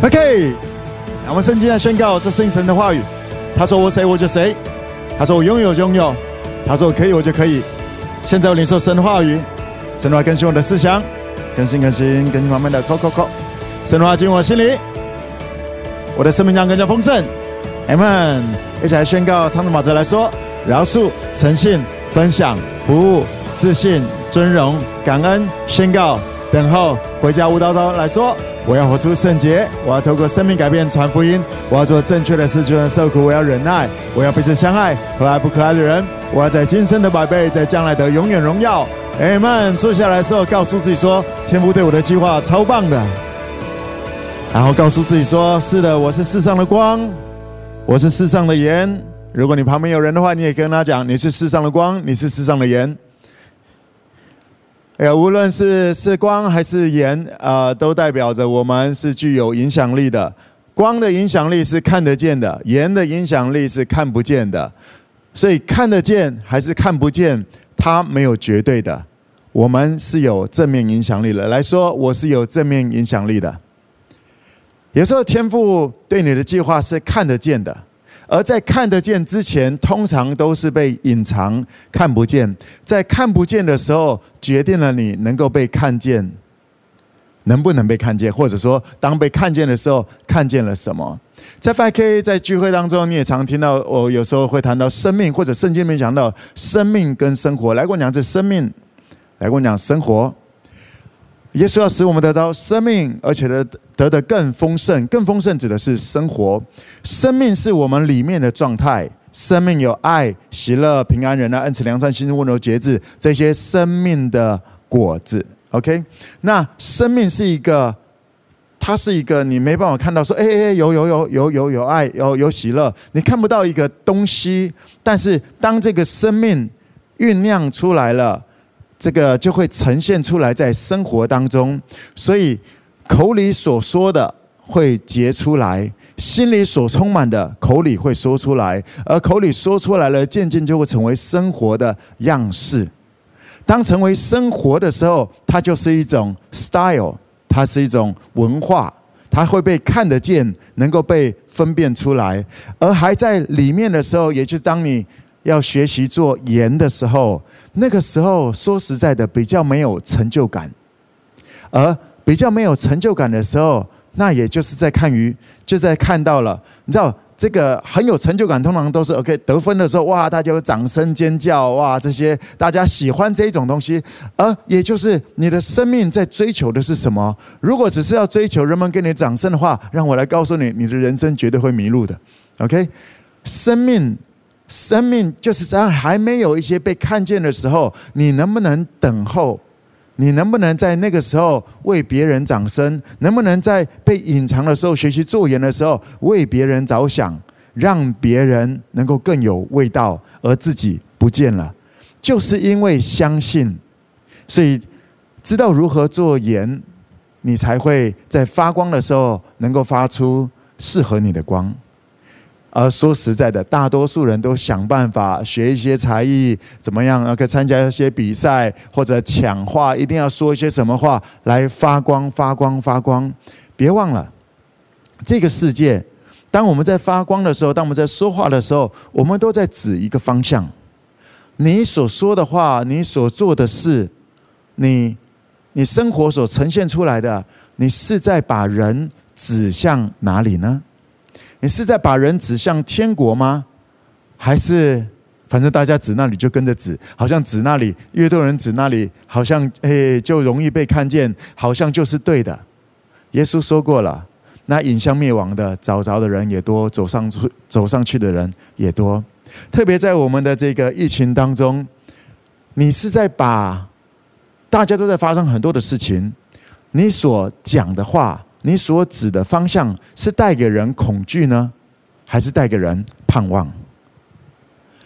OK，那我们圣经来宣告这是神的话语。他说我谁我就谁，他说我拥有就拥有，他说我可以我就可以。现在我领受神的话语，神的话更新我的思想，更新更新更新慢慢的扣扣扣，神的话进入我心里，我的生命将更加丰盛。Amen。一起来宣告，唱着马哲来说：饶恕、诚信、分享、服务、自信、尊荣、感恩、宣告、等候、回家无叨叨来说。我要活出圣洁，我要透过生命改变传福音，我要做正确的事，就算受苦，我要忍耐，我要彼此相爱，可爱不可爱的人，我要在今生的百倍，在将来的永远荣耀。哎们，坐下来的时候，告诉自己说：天父对我的计划超棒的。然后告诉自己说：是的，我是世上的光，我是世上的盐。如果你旁边有人的话，你也跟他讲：你是世上的光，你是世上的盐。哎，无论是是光还是盐，啊、呃，都代表着我们是具有影响力的。光的影响力是看得见的，盐的影响力是看不见的。所以看得见还是看不见，它没有绝对的。我们是有正面影响力的。来说，我是有正面影响力的。有时候天赋对你的计划是看得见的。而在看得见之前，通常都是被隐藏、看不见。在看不见的时候，决定了你能够被看见，能不能被看见，或者说，当被看见的时候，看见了什么？在 5K 在聚会当中，你也常听到我有时候会谈到生命，或者圣经里面讲到生命跟生活。来跟我讲这生命，来跟我讲生活。耶稣要使我们得着生命，而且得得的更丰盛。更丰盛指的是生活。生命是我们里面的状态。生命有爱、喜乐、平安、人爱、恩慈、良善、信实、温柔、节制这些生命的果子。OK，那生命是一个，它是一个你没办法看到说，哎哎，有有有有有有爱，有有喜乐，你看不到一个东西。但是当这个生命酝酿出来了。这个就会呈现出来在生活当中，所以口里所说的会结出来，心里所充满的口里会说出来，而口里说出来了，渐渐就会成为生活的样式。当成为生活的时候，它就是一种 style，它是一种文化，它会被看得见，能够被分辨出来。而还在里面的时候，也就是当你。要学习做盐的时候，那个时候说实在的比较没有成就感，而比较没有成就感的时候，那也就是在看鱼，就在看到了，你知道这个很有成就感，通常都是 OK 得分的时候，哇，大家有掌声尖叫，哇，这些大家喜欢这种东西，而也就是你的生命在追求的是什么？如果只是要追求人们给你掌声的话，让我来告诉你，你的人生绝对会迷路的。OK，生命。生命就是在还没有一些被看见的时候，你能不能等候？你能不能在那个时候为别人掌声？能不能在被隐藏的时候学习做盐的时候为别人着想，让别人能够更有味道，而自己不见了？就是因为相信，所以知道如何做盐，你才会在发光的时候能够发出适合你的光。而说实在的，大多数人都想办法学一些才艺，怎么样？可以参加一些比赛，或者抢话，一定要说一些什么话来发光、发光、发光。别忘了，这个世界，当我们在发光的时候，当我们在说话的时候，我们都在指一个方向。你所说的话，你所做的事，你你生活所呈现出来的，你是在把人指向哪里呢？你是在把人指向天国吗？还是反正大家指那里就跟着指，好像指那里越多人指那里，好像诶就容易被看见，好像就是对的。耶稣说过了，那引向灭亡的找着的人也多，走上去走上去的人也多。特别在我们的这个疫情当中，你是在把大家都在发生很多的事情，你所讲的话。你所指的方向是带给人恐惧呢，还是带给人盼望？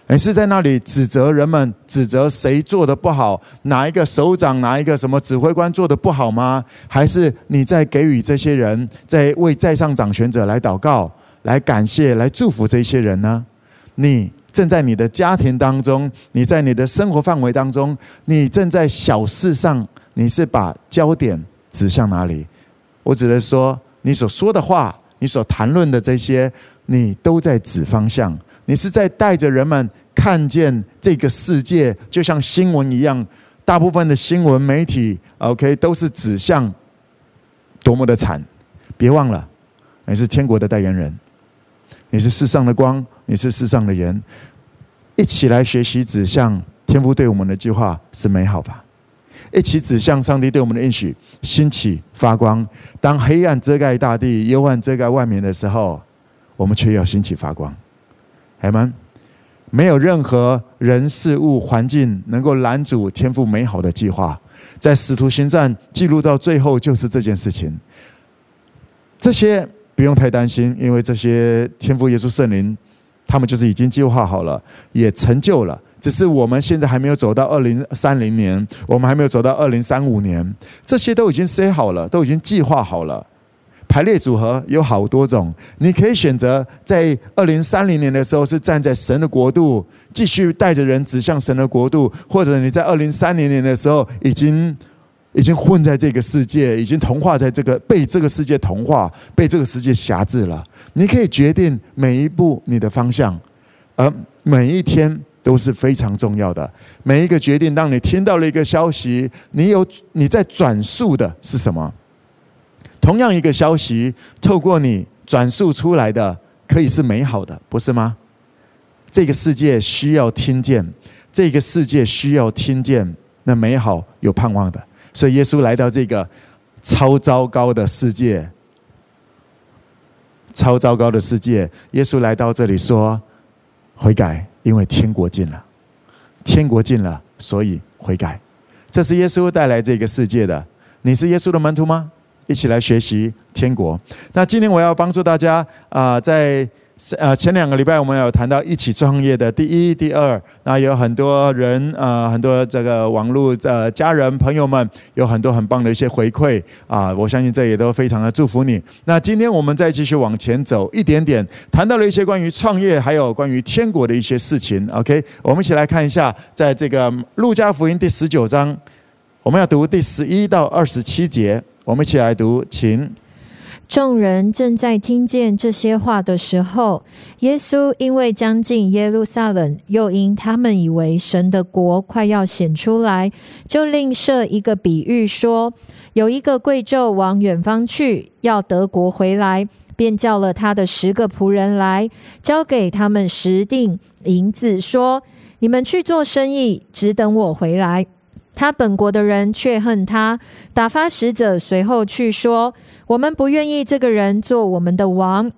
你是在那里指责人们，指责谁做的不好？哪一个首长，哪一个什么指挥官做的不好吗？还是你在给予这些人，在为在上掌权者来祷告、来感谢、来祝福这些人呢？你正在你的家庭当中，你在你的生活范围当中，你正在小事上，你是把焦点指向哪里？我只能说，你所说的话，你所谈论的这些，你都在指方向。你是在带着人们看见这个世界，就像新闻一样，大部分的新闻媒体，OK，都是指向多么的惨。别忘了，你是天国的代言人，你是世上的光，你是世上的盐。一起来学习指向天父对我们的计划是美好吧？一起指向上帝对我们的应许，兴起发光。当黑暗遮盖大地，幽暗遮盖外面的时候，我们却要兴起发光。阿们，没有任何人事物环境能够拦阻天赋美好的计划。在使徒行传记录到最后，就是这件事情。这些不用太担心，因为这些天赋耶稣圣灵，他们就是已经计划好了，也成就了。只是我们现在还没有走到二零三零年，我们还没有走到二零三五年，这些都已经塞好了，都已经计划好了。排列组合有好多种，你可以选择在二零三零年的时候是站在神的国度，继续带着人指向神的国度，或者你在二零三零年的时候已经已经混在这个世界，已经同化在这个被这个世界同化，被这个世界辖制了。你可以决定每一步你的方向，而每一天都是非常重要的。每一个决定，当你听到了一个消息，你有你在转述的是什么？同样一个消息，透过你转述出来的，可以是美好的，不是吗？这个世界需要听见，这个世界需要听见那美好有盼望的。所以耶稣来到这个超糟糕的世界，超糟糕的世界，耶稣来到这里说：悔改，因为天国近了，天国近了，所以悔改。这是耶稣带来这个世界的。你是耶稣的门徒吗？一起来学习天国。那今天我要帮助大家啊，在是呃前两个礼拜我们有谈到一起创业的第一、第二，那有很多人啊，很多这个网络的家人朋友们有很多很棒的一些回馈啊，我相信这也都非常的祝福你。那今天我们再继续往前走一点点，谈到了一些关于创业还有关于天国的一些事情。OK，我们一起来看一下，在这个路加福音第十九章，我们要读第十一到二十七节。我们一起来读，请。众人正在听见这些话的时候，耶稣因为将近耶路撒冷，又因他们以为神的国快要显出来，就另设一个比喻说：有一个贵胄往远方去，要得国回来，便叫了他的十个仆人来，交给他们十锭银子，说：你们去做生意，只等我回来。他本国的人却恨他，打发使者随后去说：“我们不愿意这个人做我们的王。”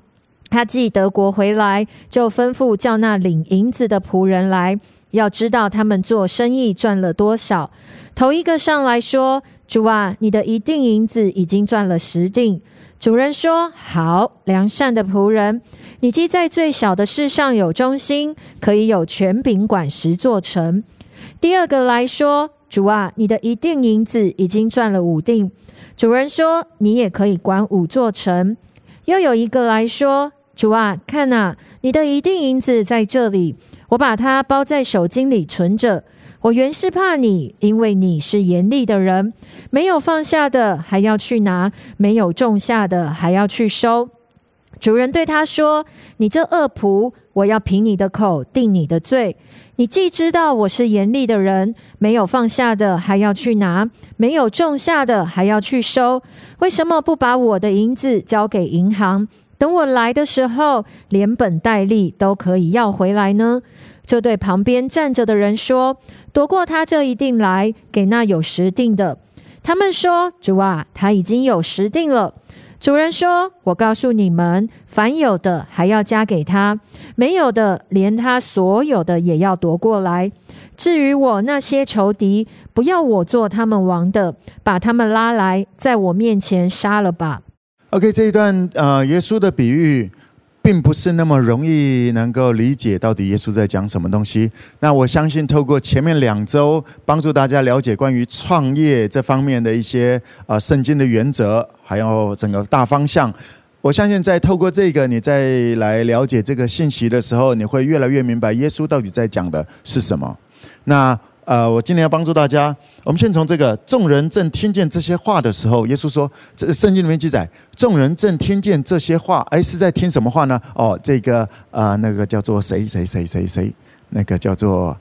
他既德国回来，就吩咐叫那领银子的仆人来，要知道他们做生意赚了多少。头一个上来说：“主啊，你的一錠银子已经赚了十锭。”主人说：“好，良善的仆人，你既在最小的事上有忠心，可以有权柄管十座城。”第二个来说。主啊，你的一錠银子已经赚了五锭。主人说：“你也可以管五座城。”又有一个来说：“主啊，看呐，你的一錠银子在这里，我把它包在手巾里存着。我原是怕你，因为你是严厉的人，没有放下的还要去拿，没有种下的还要去收。”主人对他说：“你这恶仆，我要凭你的口定你的罪。你既知道我是严厉的人，没有放下的还要去拿，没有种下的还要去收，为什么不把我的银子交给银行，等我来的时候，连本带利都可以要回来呢？”就对旁边站着的人说：“夺过他这一錠来，给那有十錠的。”他们说：“主啊，他已经有十錠了。”主人说：“我告诉你们，凡有的还要加给他，没有的连他所有的也要夺过来。至于我那些仇敌，不要我做他们王的，把他们拉来，在我面前杀了吧。” OK，这一段呃，耶稣的比喻。并不是那么容易能够理解到底耶稣在讲什么东西。那我相信透过前面两周帮助大家了解关于创业这方面的一些啊圣经的原则，还有整个大方向。我相信在透过这个你再来了解这个信息的时候，你会越来越明白耶稣到底在讲的是什么。那呃，我今天要帮助大家，我们先从这个众人正听见这些话的时候，耶稣说，这圣经里面记载，众人正听见这些话，哎，是在听什么话呢？哦，这个啊、呃，那个叫做谁谁谁谁谁，那个叫做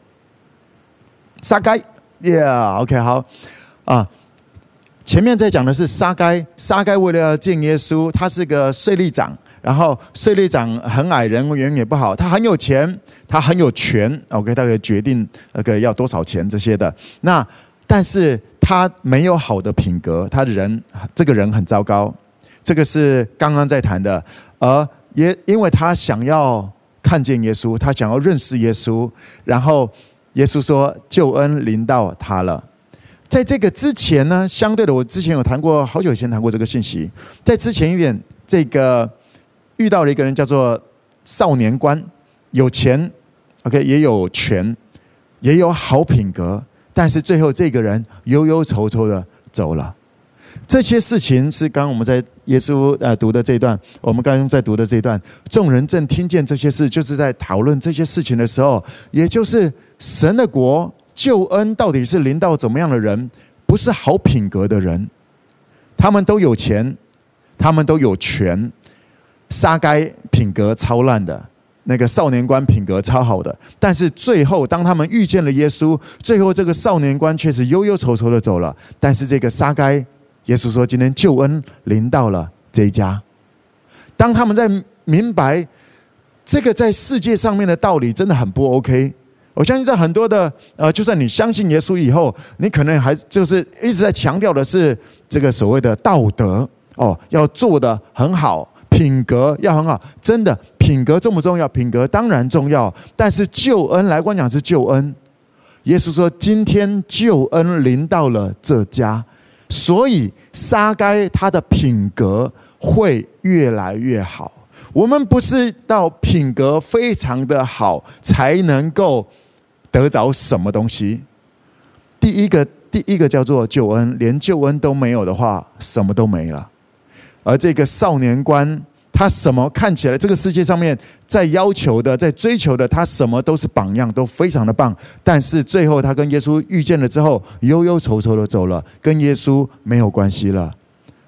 撒该，Yeah，OK，、好啊。前面在讲的是撒该，撒该为了要见耶稣，他是个税吏长。然后税吏长很矮，人缘也不好。他很有钱，他很有权，OK，他可以决定那个要多少钱这些的。那但是他没有好的品格，他的人这个人很糟糕。这个是刚刚在谈的。而也因为他想要看见耶稣，他想要认识耶稣，然后耶稣说救恩临到他了。在这个之前呢，相对的，我之前有谈过，好久以前谈过这个信息。在之前一点，这个。遇到了一个人叫做少年官，有钱，OK，也有权，也有好品格，但是最后这个人忧忧愁愁的走了。这些事情是刚刚我们在耶稣呃读的这一段，我们刚刚在读的这一段，众人正听见这些事，就是在讨论这些事情的时候，也就是神的国救恩到底是临到怎么样的人？不是好品格的人，他们都有钱，他们都有权。沙该品格超烂的，那个少年官品格超好的，但是最后当他们遇见了耶稣，最后这个少年官却是忧忧愁愁的走了。但是这个沙该，耶稣说今天救恩临到了这一家。当他们在明白这个在世界上面的道理，真的很不 OK。我相信在很多的呃，就算你相信耶稣以后，你可能还就是一直在强调的是这个所谓的道德哦，要做得很好。品格要很好，真的品格重不重要？品格当然重要，但是救恩来观讲是救恩。耶稣说：“今天救恩临到了这家，所以沙该他的品格会越来越好。我们不是到品格非常的好才能够得着什么东西。第一个，第一个叫做救恩，连救恩都没有的话，什么都没了。”而这个少年官，他什么看起来这个世界上面在要求的、在追求的，他什么都是榜样，都非常的棒。但是最后他跟耶稣遇见了之后，忧忧愁愁的走了，跟耶稣没有关系了。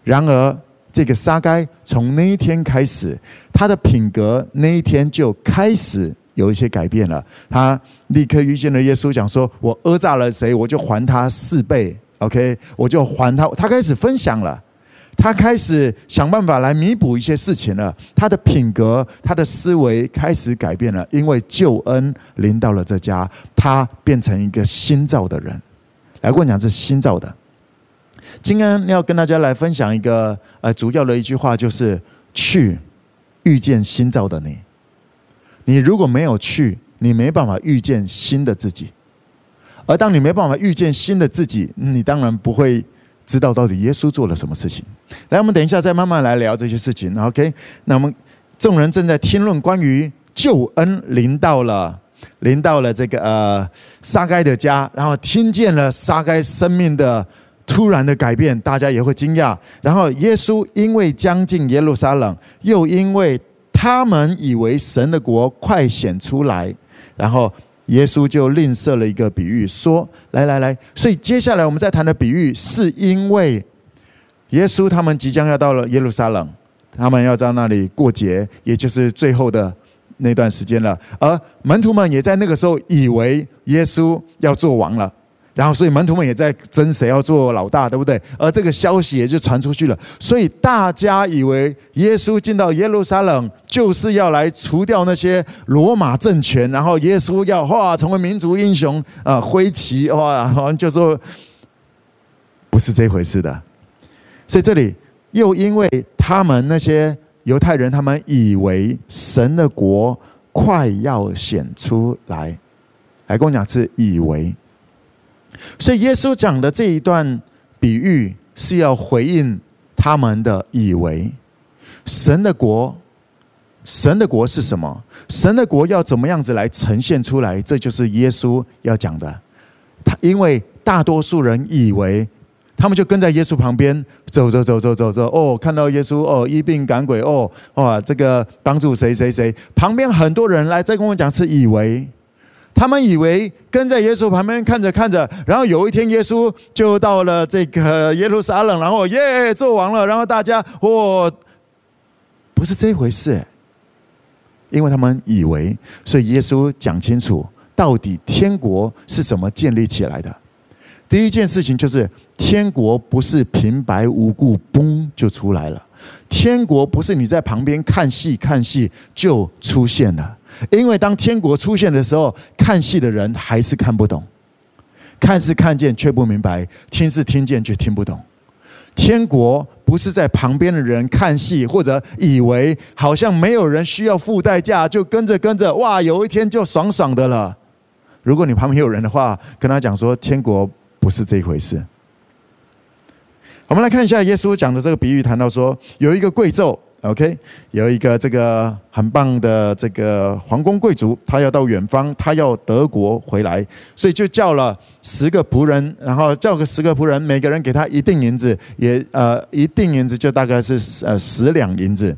然而这个沙该从那一天开始，他的品格那一天就开始有一些改变了。他立刻遇见了耶稣，讲说：“我讹诈了谁，我就还他四倍。”OK，我就还他。他开始分享了。他开始想办法来弥补一些事情了，他的品格、他的思维开始改变了，因为救恩临到了这家，他变成一个新造的人。来，跟我讲，这是新造的。今天要跟大家来分享一个呃，主要的一句话，就是去遇见新造的你。你如果没有去，你没办法遇见新的自己。而当你没办法遇见新的自己，你当然不会。知道到底耶稣做了什么事情？来，我们等一下再慢慢来聊这些事情。OK，那我们众人正在听论关于救恩临到了，临到了这个呃撒该的家，然后听见了撒该生命的突然的改变，大家也会惊讶。然后耶稣因为将近耶路撒冷，又因为他们以为神的国快显出来，然后。耶稣就吝啬了一个比喻，说：“来来来，所以接下来我们在谈的比喻，是因为耶稣他们即将要到了耶路撒冷，他们要在那里过节，也就是最后的那段时间了。而门徒们也在那个时候以为耶稣要做王了。”然后，所以门徒们也在争谁要做老大，对不对？而这个消息也就传出去了。所以大家以为耶稣进到耶路撒冷，就是要来除掉那些罗马政权，然后耶稣要哇成为民族英雄啊，挥旗哇，好像就说不是这回事的。所以这里又因为他们那些犹太人，他们以为神的国快要显出来，来跟我讲是以为。所以耶稣讲的这一段比喻是要回应他们的以为，神的国，神的国是什么？神的国要怎么样子来呈现出来？这就是耶稣要讲的。他因为大多数人以为，他们就跟在耶稣旁边走走走走走走。哦，看到耶稣哦，医病赶鬼哦，哇，这个帮助谁谁谁。旁边很多人来再跟我讲是以为。他们以为跟在耶稣旁边看着看着，然后有一天耶稣就到了这个耶路撒冷，然后耶做王了，然后大家哦，不是这回事，因为他们以为，所以耶稣讲清楚，到底天国是怎么建立起来的。第一件事情就是，天国不是平白无故嘣就出来了。天国不是你在旁边看戏看戏就出现了，因为当天国出现的时候，看戏的人还是看不懂，看是看见却不明白，听是听见却听不懂。天国不是在旁边的人看戏，或者以为好像没有人需要付代价，就跟着跟着，哇，有一天就爽爽的了。如果你旁边有人的话，跟他讲说，天国不是这一回事。我们来看一下耶稣讲的这个比喻，谈到说有一个贵胄，OK，有一个这个很棒的这个皇宫贵族，他要到远方，他要德国回来，所以就叫了十个仆人，然后叫个十个仆人，每个人给他一锭银子，也呃一锭银子就大概是呃十两银子。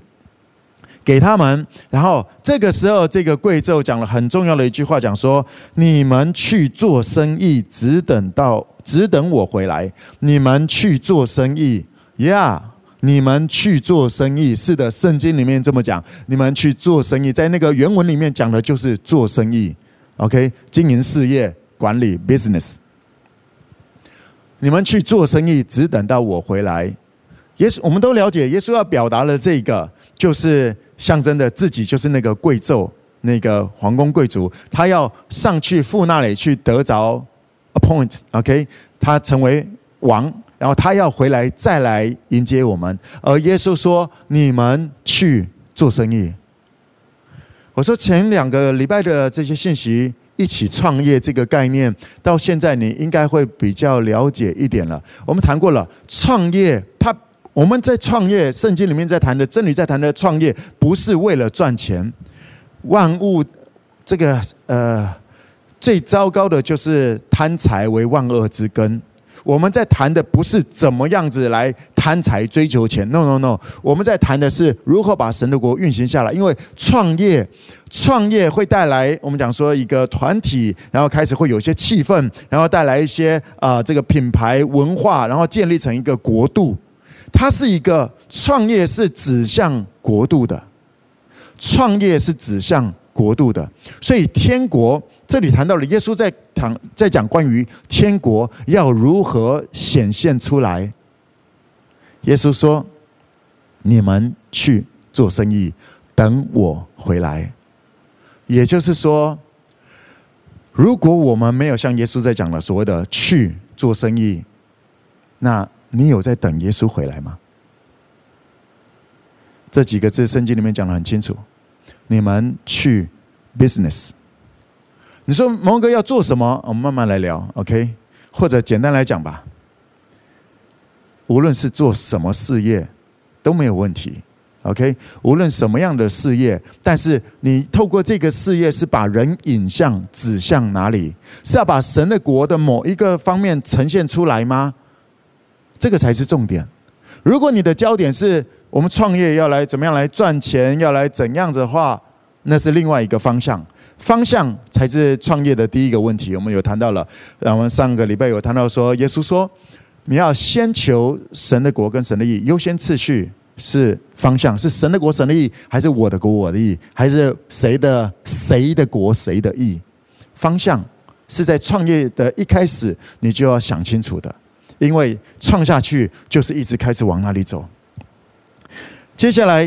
给他们，然后这个时候，这个贵胄讲了很重要的一句话，讲说：“你们去做生意，只等到只等我回来。你们去做生意，呀，你们去做生意。是的，圣经里面这么讲，你们去做生意，在那个原文里面讲的就是做生意。OK，经营事业、管理 business。你们去做生意，只等到我回来。耶稣，我们都了解，耶稣要表达的这个就是。”象征的自己就是那个贵胄，那个皇宫贵族，他要上去父那里去得着 appoint，OK，他成为王，然后他要回来再来迎接我们。而耶稣说：“你们去做生意。”我说前两个礼拜的这些信息，一起创业这个概念，到现在你应该会比较了解一点了。我们谈过了创业，他。我们在创业，圣经里面在谈的真理，在谈的创业，不是为了赚钱。万物这个呃，最糟糕的就是贪财为万恶之根。我们在谈的不是怎么样子来贪财追求钱，no no no，我们在谈的是如何把神的国运行下来。因为创业，创业会带来我们讲说一个团体，然后开始会有一些气氛，然后带来一些啊、呃、这个品牌文化，然后建立成一个国度。它是一个创业，是指向国度的，创业是指向国度的，所以天国这里谈到了耶稣在讲，在讲关于天国要如何显现出来。耶稣说：“你们去做生意，等我回来。”也就是说，如果我们没有像耶稣在讲的所谓的去做生意，那。你有在等耶稣回来吗？这几个字圣经里面讲的很清楚。你们去 business。你说蒙哥要做什么？我们慢慢来聊，OK？或者简单来讲吧，无论是做什么事业都没有问题，OK？无论什么样的事业，但是你透过这个事业是把人引向指向哪里？是要把神的国的某一个方面呈现出来吗？这个才是重点。如果你的焦点是我们创业要来怎么样来赚钱，要来怎样的话，那是另外一个方向。方向才是创业的第一个问题。我们有谈到了，然后我们上个礼拜有谈到说，耶稣说你要先求神的国跟神的义，优先次序是方向，是神的国神的义，还是我的国我的义，还是谁的谁的国谁的义？方向是在创业的一开始你就要想清楚的。因为创下去就是一直开始往那里走。接下来，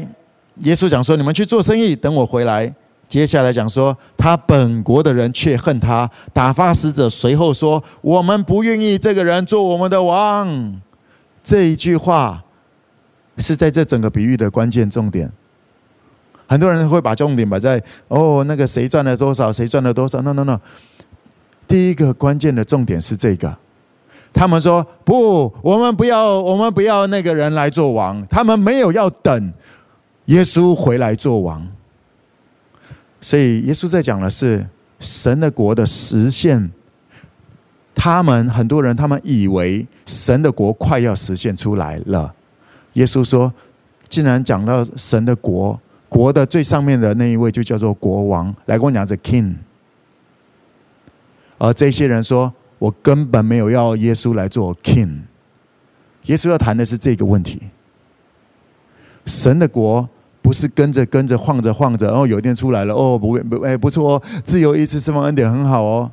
耶稣讲说：“你们去做生意，等我回来。”接下来讲说：“他本国的人却恨他，打发使者随后说：‘我们不愿意这个人做我们的王。’”这一句话是在这整个比喻的关键重点。很多人会把重点摆在“哦，那个谁赚了多少，谁赚了多少。”No No No，第一个关键的重点是这个。他们说：“不，我们不要，我们不要那个人来做王。他们没有要等耶稣回来做王。所以耶稣在讲的是神的国的实现。他们很多人，他们以为神的国快要实现出来了。耶稣说：既然讲到神的国，国的最上面的那一位就叫做国王。来跟我讲，这 king。而这些人说：“我根本没有要耶稣来做 king。”耶稣要谈的是这个问题。神的国不是跟着跟着晃着晃着，然后有一天出来了。哦，不会不，哎，不错哦，自由意志释放恩典很好哦。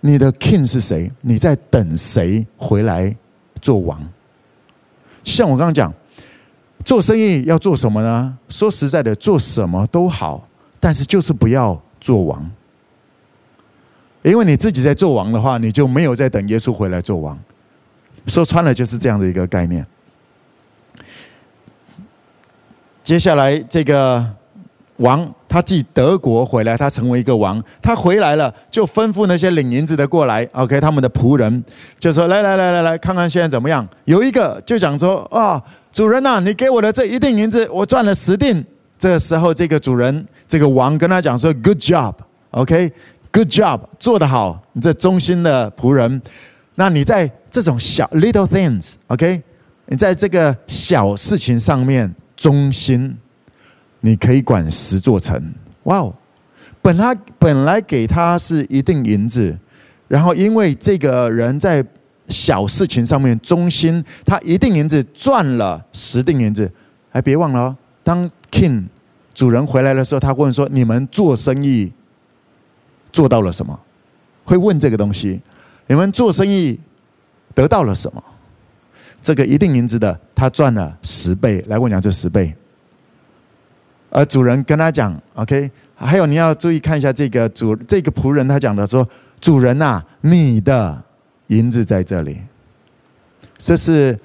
你的 king 是谁？你在等谁回来做王？像我刚刚讲，做生意要做什么呢？说实在的，做什么都好，但是就是不要做王。因为你自己在做王的话，你就没有在等耶稣回来做王。说穿了就是这样的一个概念。接下来这个。王他继德国回来，他成为一个王。他回来了，就吩咐那些领银子的过来。OK，他们的仆人就说：“来来来来来，看看现在怎么样？”有一个就讲说：“啊、主人呐、啊，你给我的这一锭银子，我赚了十锭。”这时候，这个主人这个王跟他讲说：“Good job，OK Good job，做得好，你这忠心的仆人。那你在这种小 little things，OK，你在这个小事情上面忠心。”你可以管十座城，哇哦！本来本来给他是一錠银子，然后因为这个人在小事情上面忠心，他一錠银子赚了十锭银子。哎，别忘了哦，当 king 主人回来的时候，他问说：“你们做生意做到了什么？”会问这个东西：“你们做生意得到了什么？”这个一定银子的，他赚了十倍。来，我讲这十倍。而主人跟他讲，OK，还有你要注意看一下这个主这个仆人，他讲的说：“主人呐、你的银子在这里。”这是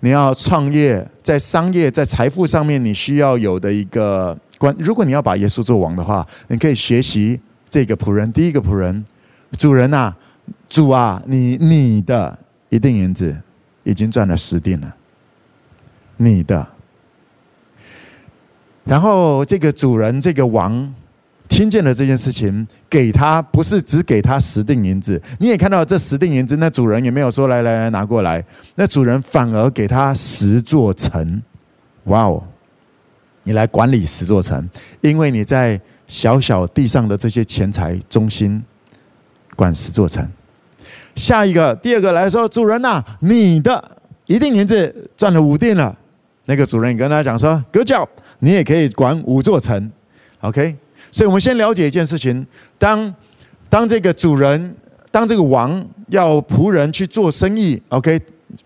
你要创业，在商业、在财富上面你需要有的一个关。如果你要把耶稣做王的话，你可以学习这个仆人。第一个仆人，主人呐、啊，主啊，你你的一锭银子已经赚了十锭了，你的。然后这个主人，这个王，听见了这件事情，给他不是只给他十锭银子，你也看到这十锭银子，那主人也没有说来来来拿过来，那主人反而给他十座城，哇哦，你来管理十座城，因为你在小小地上的这些钱财中心管十座城。下一个第二个来说，主人呐、你的一錠银子赚了五锭了。那个主人跟他讲说：“Good job，你也可以管五座城，OK。”所以，我们先了解一件事情：当当这个主人，当这个王要仆人去做生意，OK，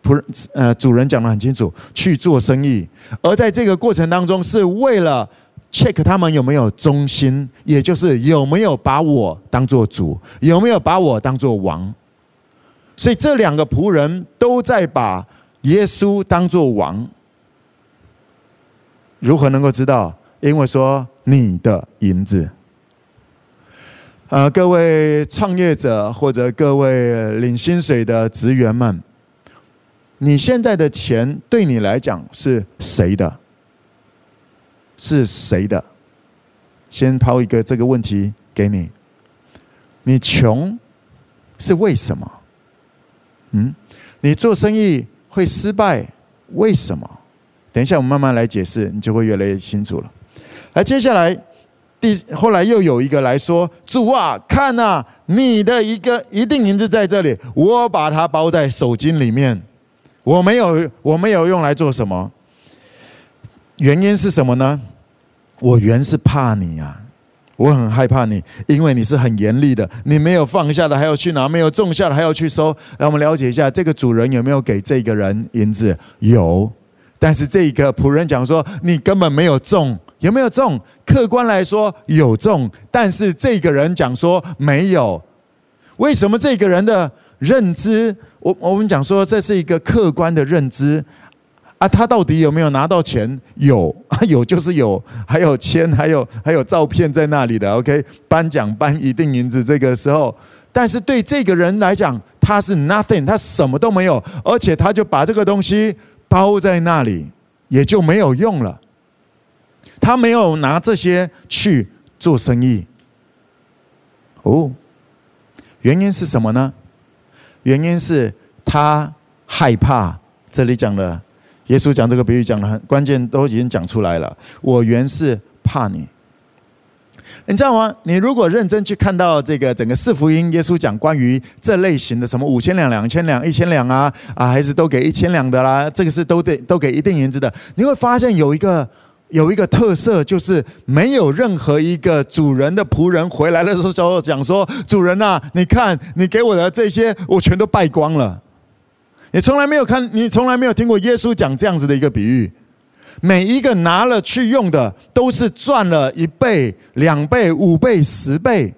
仆人呃，主人讲得很清楚，去做生意。而在这个过程当中，是为了 check 他们有没有忠心，也就是有没有把我当做主，有没有把我当做王。所以，这两个仆人都在把耶稣当做王。如何能够知道？因为说你的银子，呃，各位创业者或者各位领薪水的职员们，你现在的钱对你来讲是谁的？是谁的？先抛一个这个问题给你：你穷是为什么？嗯，你做生意会失败，为什么？等一下，我们慢慢来解释，你就会越来越清楚了。而，接下来第后来又有一个来说：“主啊，看呐，你的一个一錠银子在这里，我把它包在手巾里面，我没有我没有用来做什么。原因是什么呢？我原是怕你啊，我很害怕你，因为你是很严厉的，你没有放下的还要去拿，没有种下的还要去收。让我们了解一下，这个主人有没有给这个人银子？有。”但是这个仆人讲说，你根本没有种，有没有种？客观来说有种，但是这个人讲说没有。为什么这个人的认知？我我们讲说这是一个客观的认知啊，他到底有没有拿到钱？有 啊，有就是有，还有签，还有还有照片在那里的。OK，颁奖颁一定银子这个时候，但是对这个人来讲，他是 nothing，他什么都没有，而且他就把这个东西。包在那里也就没有用了。他没有拿这些去做生意。哦，原因是什么呢？原因是他害怕。这里讲了，耶稣讲这个比喻讲的很关键，都已经讲出来了。我原是怕你。你知道吗？你如果认真去看到这个整个四福音，耶稣讲关于这类型的什么五千两、两千两、一千两啊啊，还是都给一千两的啦，这个是都得都给一定银子的，你会发现有一个有一个特色，就是没有任何一个主人的仆人回来的时候讲说：“主人呐，你看你给我的这些，我全都败光了。”你从来没有看，你从来没有听过耶稣讲这样子的一个比喻。每一个拿了去用的，都是赚了一倍、两倍、五倍、十倍。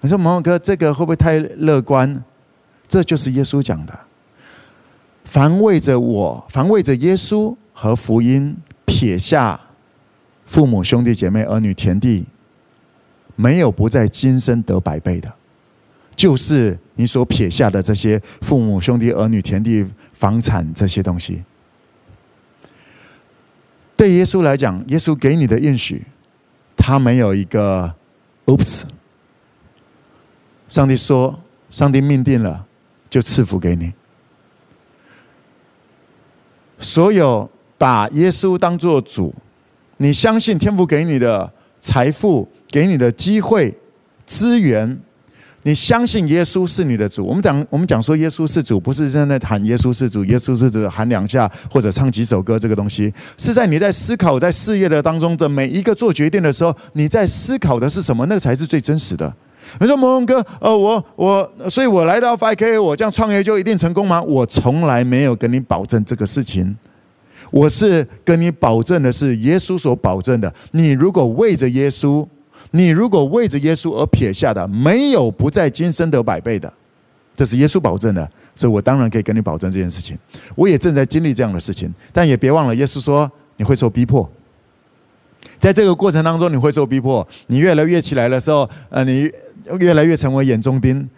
你说毛毛哥，这个会不会太乐观？这就是耶稣讲的：防卫着我，防卫着耶稣和福音，撇下父母、兄弟姐妹、儿女、田地，没有不在今生得百倍的，就是你所撇下的这些父母、兄弟、儿女、田地、房产这些东西。对耶稣来讲，耶稣给你的应许，他没有一个 “oops”。上帝说，上帝命定了，就赐福给你。所有把耶稣当做主，你相信天父给你的财富、给你的机会、资源。你相信耶稣是你的主？我们讲，我们讲说耶稣是主，不是在那喊耶稣是主，耶稣是主喊两下或者唱几首歌，这个东西是在你在思考在事业的当中的每一个做决定的时候，你在思考的是什么？那个才是最真实的。你说蒙蒙哥，呃，我我，所以我来到 FK，我这样创业就一定成功吗？我从来没有跟你保证这个事情，我是跟你保证的是耶稣所保证的。你如果为着耶稣。你如果为着耶稣而撇下的，没有不在今生得百倍的，这是耶稣保证的，所以我当然可以跟你保证这件事情。我也正在经历这样的事情，但也别忘了，耶稣说你会受逼迫，在这个过程当中你会受逼迫，你越来越起来的时候，呃，你越来越成为眼中钉。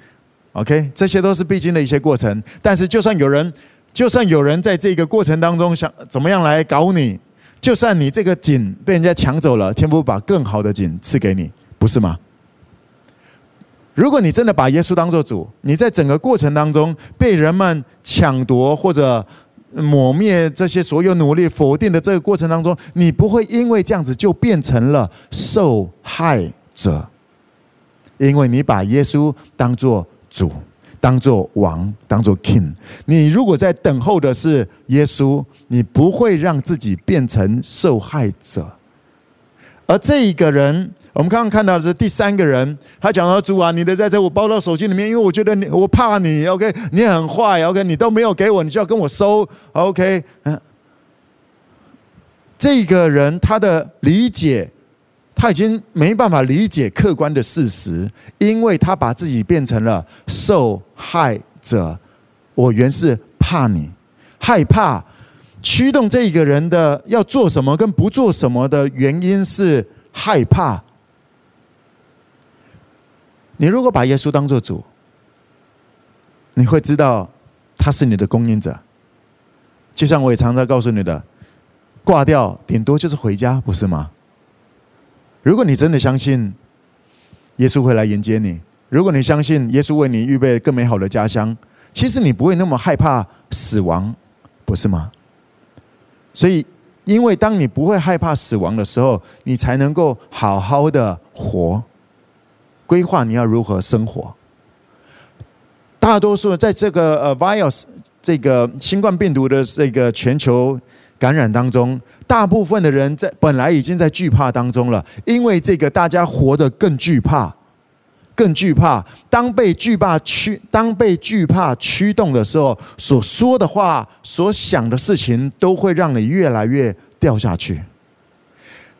OK，这些都是必经的一些过程。但是就算有人，就算有人在这个过程当中想怎么样来搞你。就算你这个井被人家抢走了，天父把更好的井赐给你，不是吗？如果你真的把耶稣当做主，你在整个过程当中被人们抢夺或者抹灭这些所有努力否定的这个过程当中，你不会因为这样子就变成了受害者，因为你把耶稣当做主。当做王，当做 king。你如果在等候的是耶稣，你不会让自己变成受害者。而这一个人，我们刚刚看到的是第三个人，他讲到主啊，你的在这我包到手机里面，因为我觉得你，我怕你，OK，你很坏，OK，你都没有给我，你就要跟我收，OK，嗯，这个人他的理解。他已经没办法理解客观的事实，因为他把自己变成了受害者。我原是怕你，害怕，驱动这一个人的要做什么跟不做什么的原因是害怕。你如果把耶稣当做主，你会知道他是你的供应者。就像我也常常告诉你的，挂掉顶多就是回家，不是吗？如果你真的相信耶稣会来迎接你，如果你相信耶稣为你预备更美好的家乡，其实你不会那么害怕死亡，不是吗？所以，因为当你不会害怕死亡的时候，你才能够好好的活，规划你要如何生活。大多数在这个呃 virus 这个新冠病毒的这个全球。感染当中，大部分的人在本来已经在惧怕当中了，因为这个大家活得更惧怕，更惧怕。当被惧怕驱，当被惧怕驱动的时候，所说的话、所想的事情，都会让你越来越掉下去。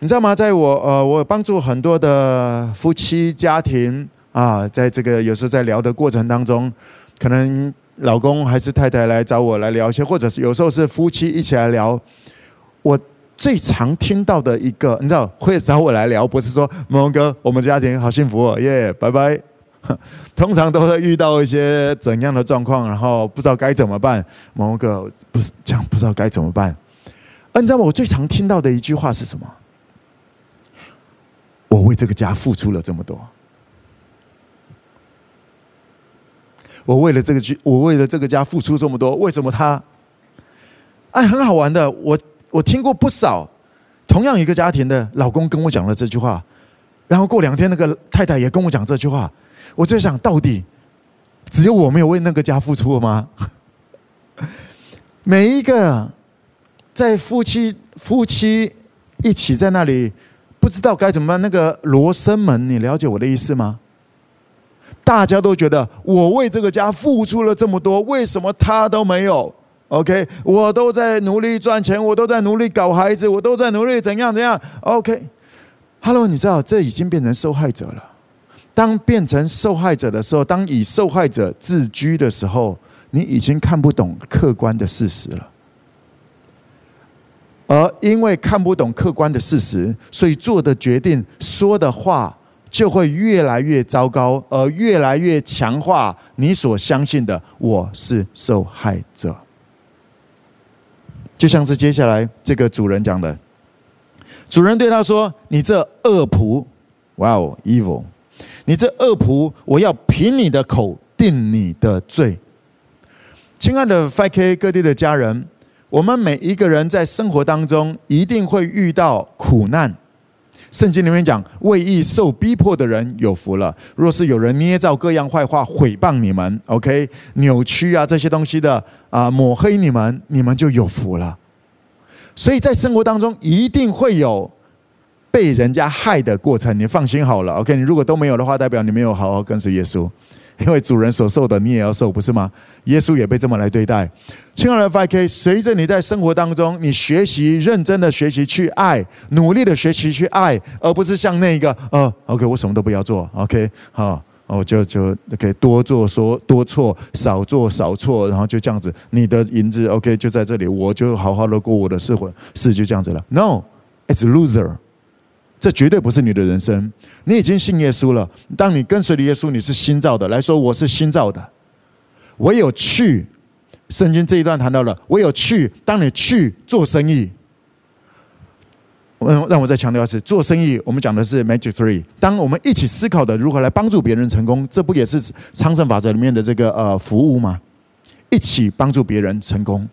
你知道吗？在我呃，我帮助很多的夫妻家庭啊，在这个有时候在聊的过程当中，可能。老公还是太太来找我来聊一些，或者是有时候是夫妻一起来聊。我最常听到的一个，你知道，会找我来聊，不是说蒙蒙哥，我们家庭好幸福哦，耶，拜拜。通常都会遇到一些怎样的状况，然后不知道该怎么办。蒙蒙哥不是这样，不知道该怎么办。你知道吗？我最常听到的一句话是什么？我为这个家付出了这么多。我为了这个家，我为了这个家付出这么多，为什么他？哎，很好玩的，我我听过不少，同样一个家庭的老公跟我讲了这句话，然后过两天那个太太也跟我讲这句话，我就想到底只有我没有为那个家付出了吗？每一个在夫妻夫妻一起在那里不知道该怎么办，那个罗生门，你了解我的意思吗？大家都觉得我为这个家付出了这么多，为什么他都没有？OK，我都在努力赚钱，我都在努力搞孩子，我都在努力怎样怎样。OK，Hello，你知道这已经变成受害者了。当变成受害者的时候，当以受害者自居的时候，你已经看不懂客观的事实了。而因为看不懂客观的事实，所以做的决定、说的话。就会越来越糟糕，而越来越强化你所相信的我是受害者。就像是接下来这个主人讲的，主人对他说：“你这恶仆，哇哦，evil！你这恶仆，我要凭你的口定你的罪。”亲爱的 FK 各地的家人，我们每一个人在生活当中一定会遇到苦难。圣经里面讲，为义受逼迫的人有福了。若是有人捏造各样坏话毁谤你们，OK，扭曲啊这些东西的啊、抹黑你们，你们就有福了。所以在生活当中一定会有被人家害的过程，你放心好了，OK。你如果都没有的话，代表你没有好好跟随耶稣。因为主人所受的，你也要受，不是吗？耶稣也被这么来对待。亲爱的 5K，随着你在生活当中，你学习认真的学习去爱，努力的学习去爱，而不是像那个，呃，OK，我什么都不要做，OK，好，我就就 OK，多做说多错，少做少错，然后就这样子，你的银子 OK 就在这里，我就好好的过我的生活，是就这样子了。No，it's loser。这绝对不是你的人生。你已经信耶稣了。当你跟随了耶稣，你是新造的。来说，我是新造的。唯有去，圣经这一段谈到了，唯有去。当你去做生意，嗯让我再强调一次，做生意，我们讲的是 Magic Three。当我们一起思考的如何来帮助别人成功，这不也是昌盛法则里面的这个呃服务吗？一起帮助别人成功。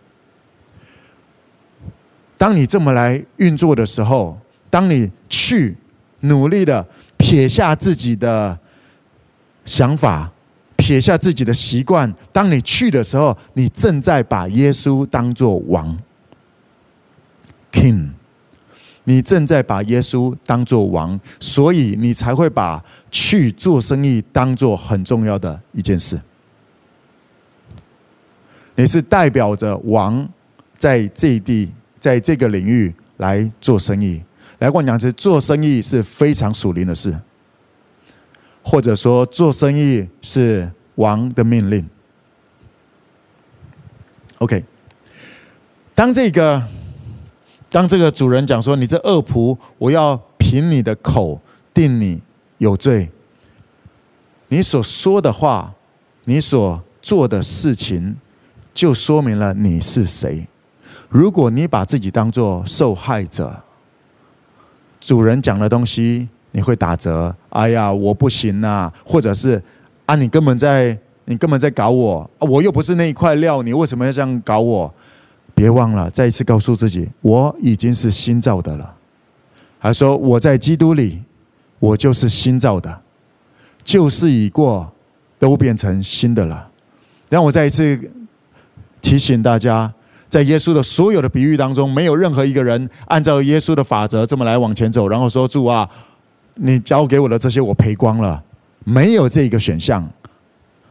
当你这么来运作的时候。当你去努力的撇下自己的想法，撇下自己的习惯，当你去的时候，你正在把耶稣当做王，King，你正在把耶稣当做王，所以你才会把去做生意当做很重要的一件事。你是代表着王在这一地，在这个领域来做生意。来过两次，做生意是非常属灵的事，或者说做生意是王的命令。OK，当这个当这个主人讲说：“你这恶仆，我要凭你的口定你有罪。”你所说的话，你所做的事情，就说明了你是谁。如果你把自己当作受害者，主人讲的东西你会打折，哎呀，我不行呐、或者是啊，你根本在你根本在搞我，我又不是那一块料，你为什么要这样搞我？别忘了，再一次告诉自己，我已经是新造的了。还说我在基督里，我就是新造的，旧事已过，都变成新的了。让我再一次提醒大家。在耶稣的所有的比喻当中，没有任何一个人按照耶稣的法则这么来往前走，然后说：“主啊，你交给我的这些我赔光了。”没有这个选项，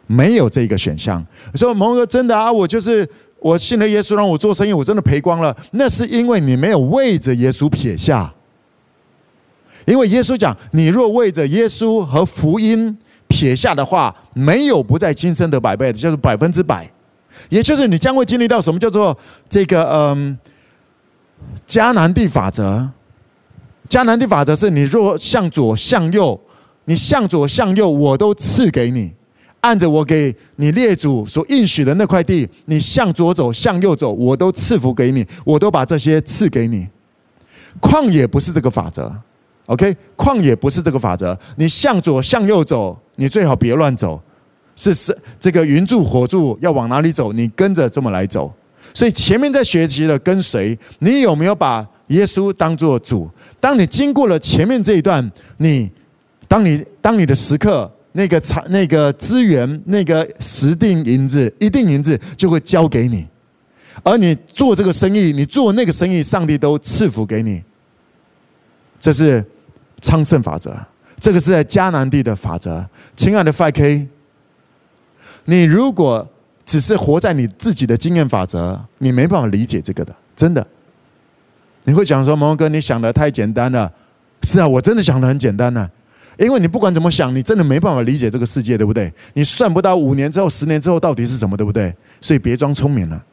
没有这个选项。说蒙哥真的啊，我就是我信了耶稣，让我做生意，我真的赔光了。那是因为你没有为着耶稣撇下。因为耶稣讲：“你若为着耶稣和福音撇下的话，没有不在今生得百倍的，就是百分之百。”也就是你将会经历到什么叫做这个嗯迦南地法则？迦南地法则是你若向左向右，你向左向右，我都赐给你。按着我给你列祖所应许的那块地，你向左走向右走，我都赐福给你，我都把这些赐给你。旷野不是这个法则，OK？旷野不是这个法则。你向左向右走，你最好别乱走。是是，这个云柱火柱要往哪里走，你跟着这么来走。所以前面在学习的跟随，你有没有把耶稣当作主？当你经过了前面这一段，你当你当你的时刻，那个财那个资源，那个十锭银子，一锭银子就会交给你，而你做这个生意，你做那个生意，上帝都赐福给你。这是昌盛法则，这个是在迦南地的法则。亲爱的 5K，你如果只是活在你自己的经验法则，你没办法理解这个的，真的。你会讲说：“蒙恩哥，你想的太简单了。”是啊，我真的想的很简单呢、因为你不管怎么想，你真的没办法理解这个世界，对不对？你算不到五年之后、十年之后到底是什么，对不对？所以别装聪明了。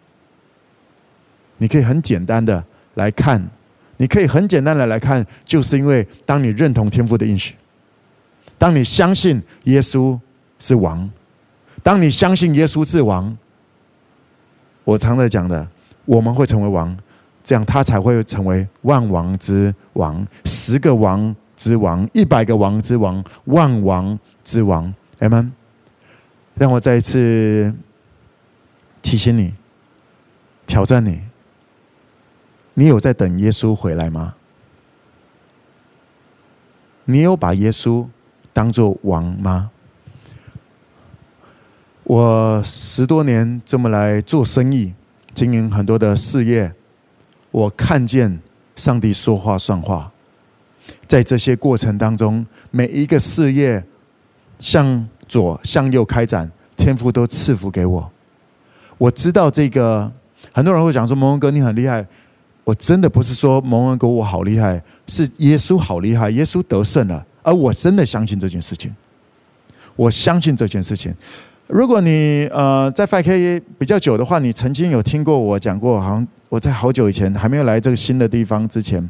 你可以很简单的来看，你可以很简单的来看，就是因为当你认同天父的应许，当你相信耶稣是王。当你相信耶稣是王，我常在讲的，我们会成为王，这样他才会成为万王之王，十个王之王，一百个王之王，万王之王。阿们，让我再一次提醒你，挑战你，你有在等耶稣回来吗？你有把耶稣当做王吗？我十多年这么来做生意，经营很多的事业，我看见上帝说话算话。在这些过程当中，每一个事业向左向右开展，天赋都赐福给我。我知道这个，很多人会讲说：“蒙恩哥，你很厉害。”我真的不是说蒙恩哥我好厉害，是耶稣好厉害，耶稣得胜了，而我真的相信这件事情。我相信这件事情。如果你呃在 5K 比较久的话，你曾经有听过我讲过，好像我在好久以前还没有来这个新的地方之前，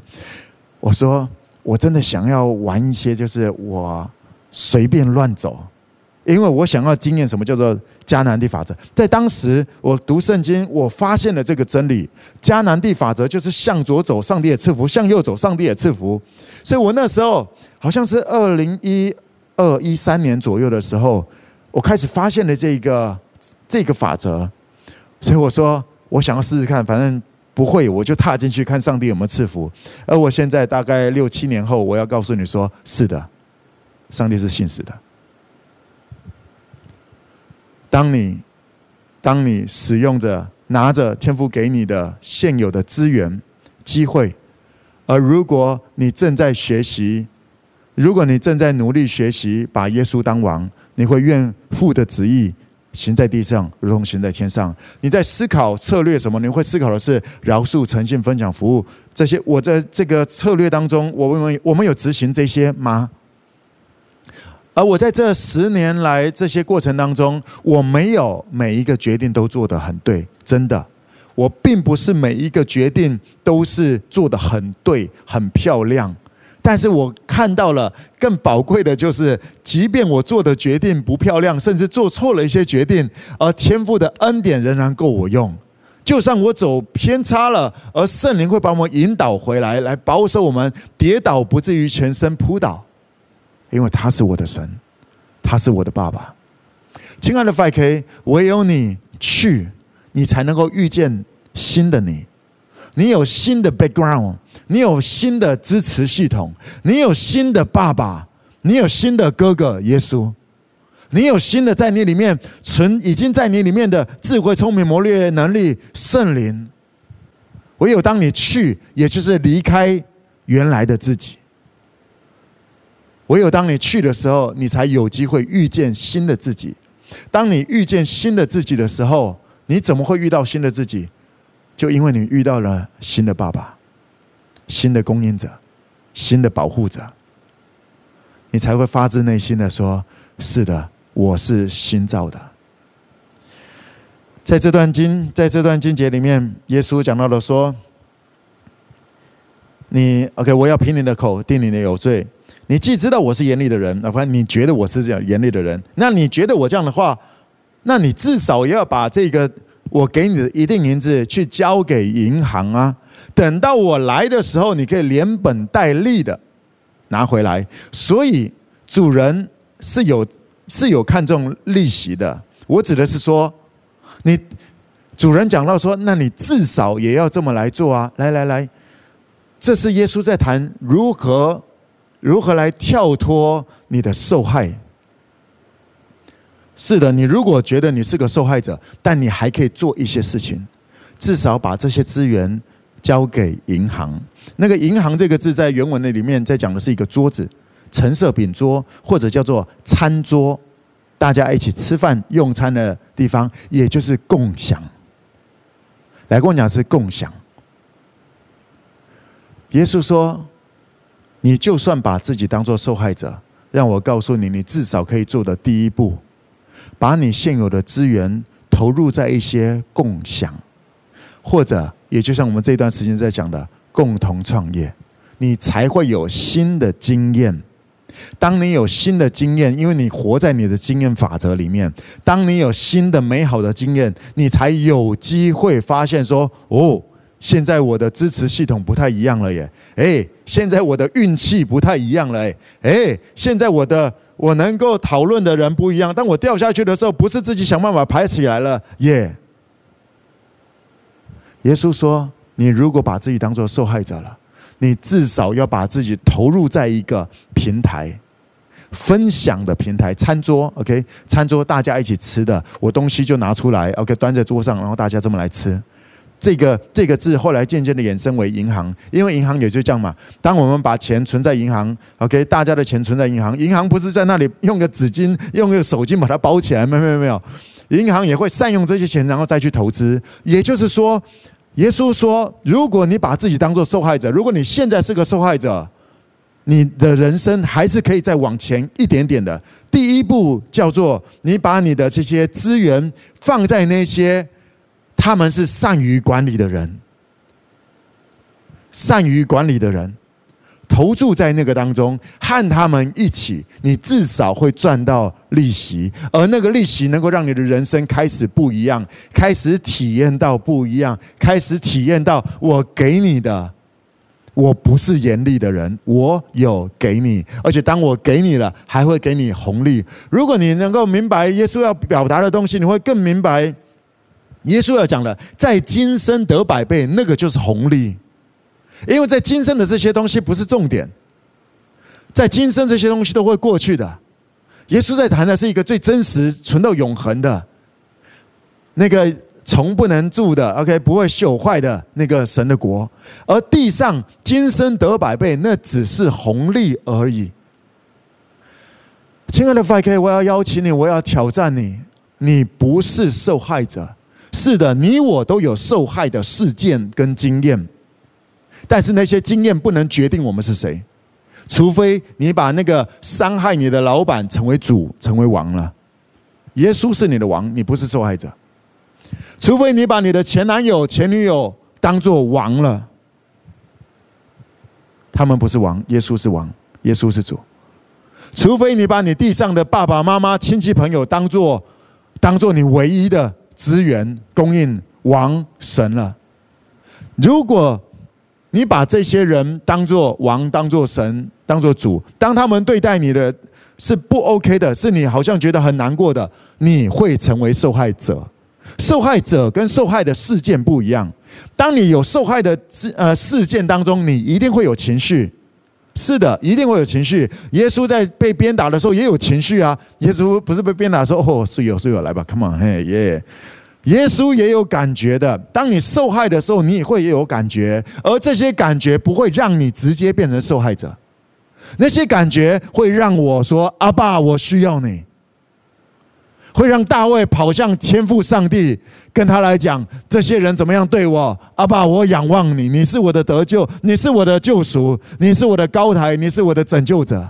我说我真的想要玩一些，就是我随便乱走，因为我想要经验什么叫做迦南地法则。在当时我读圣经，我发现了这个真理：迦南地法则就是向左走，上帝也赐福；向右走，上帝也赐福。所以我那时候好像是二零一二一三年左右的时候。我开始发现了这个这个法则，所以我说我想要试试看，反正不会我就踏进去看上帝有没有赐福。而我现在大概六七年后，我要告诉你说，是的，上帝是信实的。当你当你使用着拿着天赋给你的现有的资源机会，而如果你正在学习。如果你正在努力学习把耶稣当王，你会愿父的旨意行在地上，如同行在天上。你在思考策略什么？你会思考的是饶恕、诚信、分享、服务这些。我在这个策略当中，我们我们有执行这些吗？而我在这十年来这些过程当中，我没有每一个决定都做得很对，真的，我并不是每一个决定都是做得很对、很漂亮。但是我看到了更宝贵的就是，即便我做的决定不漂亮，甚至做错了一些决定，而天父的恩典仍然够我用。就算我走偏差了，而圣灵会把我们引导回来，来保守我们跌倒不至于全身扑倒，因为他是我的神，他是我的爸爸。亲爱的 5K，唯有你去，你才能够遇见新的你。你有新的 background，你有新的支持系统，你有新的爸爸，你有新的哥哥耶稣，你有新的在你里面存已经在你里面的智慧、聪明、谋略能力圣灵。唯有当你去，也就是离开原来的自己。唯有当你去的时候，你才有机会遇见新的自己。当你遇见新的自己的时候，你怎么会遇到新的自己？就因为你遇到了新的爸爸、新的供应者、新的保护者，你才会发自内心的说：“是的，我是新造的。”在这段经，在这段经节里面，耶稣讲到了说：“你 OK，我要凭你的口定你的有罪。你既知道我是严厉的人，哪怕你觉得我是这样严厉的人，那你觉得我这样的话，那你至少也要把这个。”我给你的一定银子去交给银行啊，等到我来的时候，你可以连本带利的拿回来。所以主人是有是有看重利息的。我指的是说，你主人讲到说：“那你至少也要这么来做啊！”来来来，这是耶稣在谈如何如何来跳脱你的受害。是的，你如果觉得你是个受害者，但你还可以做一些事情，至少把这些资源交给银行。那个“银行”这个字在原文的里面，在讲的是一个桌子，陈设饼桌，或者叫做餐桌，大家一起吃饭用餐的地方，也就是共享。来跟我讲是共享。耶稣说：“你就算把自己当做受害者，让我告诉你，你至少可以做的第一步，把你现有的资源投入在一些共享，或者也就像我们这段时间在讲的共同创业，你才会有新的经验。”当你有新的经验，因为你活在你的经验法则里面。当你有新的美好的经验，你才有机会发现说：“哦，现在我的支持系统不太一样了耶！诶，现在我的运气不太一样了诶，诶，现在我的我能够讨论的人不一样。当我掉下去的时候，不是自己想办法爬起来了耶。”耶稣说：“你如果把自己当做受害者了。”你至少要把自己投入在一个平台，分享的平台，餐桌，OK，餐桌大家一起吃的，我东西就拿出来，OK，端在桌上，然后大家这么来吃。这个这个字后来渐渐的衍生为银行，因为银行也就这样嘛。当我们把钱存在银行，OK，大家的钱存在银行，银行不是在那里用个纸巾、用个手巾把它包起来，没有没有没有，银行也会善用这些钱，然后再去投资。也就是说。耶稣说：“如果你把自己当做受害者，如果你现在是个受害者，你的人生还是可以再往前一点点的。第一步叫做你把你的这些资源放在那些他们是善于管理的人，善于管理的人。”投注在那个当中，和他们一起，你至少会赚到利息，而那个利息能够让你的人生开始不一样，开始体验到不一样，开始体验到我给你的，我不是严厉的人，我有给你，而且当我给你了，还会给你红利。如果你能够明白耶稣要表达的东西，你会更明白耶稣要讲的，在今生得百倍，那个就是红利。因为在今生的这些东西不是重点，在今生这些东西都会过去的。耶稣在谈的是一个最真实、存到永恒的，那个从不能住的，OK，不会朽坏的那个神的国。而地上今生得百倍，那只是红利而已。亲爱的 5K，我要邀请你，我要挑战你，你不是受害者。是的，你我都有受害的事件跟经验。但是那些经验不能决定我们是谁，除非你把那个伤害你的老板成为主，成为王了。耶稣是你的王，你不是受害者。除非你把你的前男友、前女友当做王了，他们不是王，耶稣是王，耶稣是主。除非你把你地上的爸爸妈妈、亲戚朋友当做当做你唯一的资源供应王神了，如果。你把这些人当做王，当做神，当做主，当他们对待你的是不 OK 的，是你好像觉得很难过的，你会成为受害者。受害者跟受害的事件不一样。当你有受害的呃事件当中，你一定会有情绪。是的，一定会有情绪。耶稣在被鞭打的时候也有情绪啊。耶稣不是被鞭打的时候，哦，是有是有，来吧，Come on，嘿耶。耶稣也有感觉的。当你受害的时候，你也会也有感觉，而这些感觉不会让你直接变成受害者。那些感觉会让我说：“阿爸，我需要你。”会让大卫跑向天父上帝，跟他来讲：“这些人怎么样对我？阿爸，我仰望你，你是我的得救，你是我的救赎，你是我的高台，你是我的拯救者。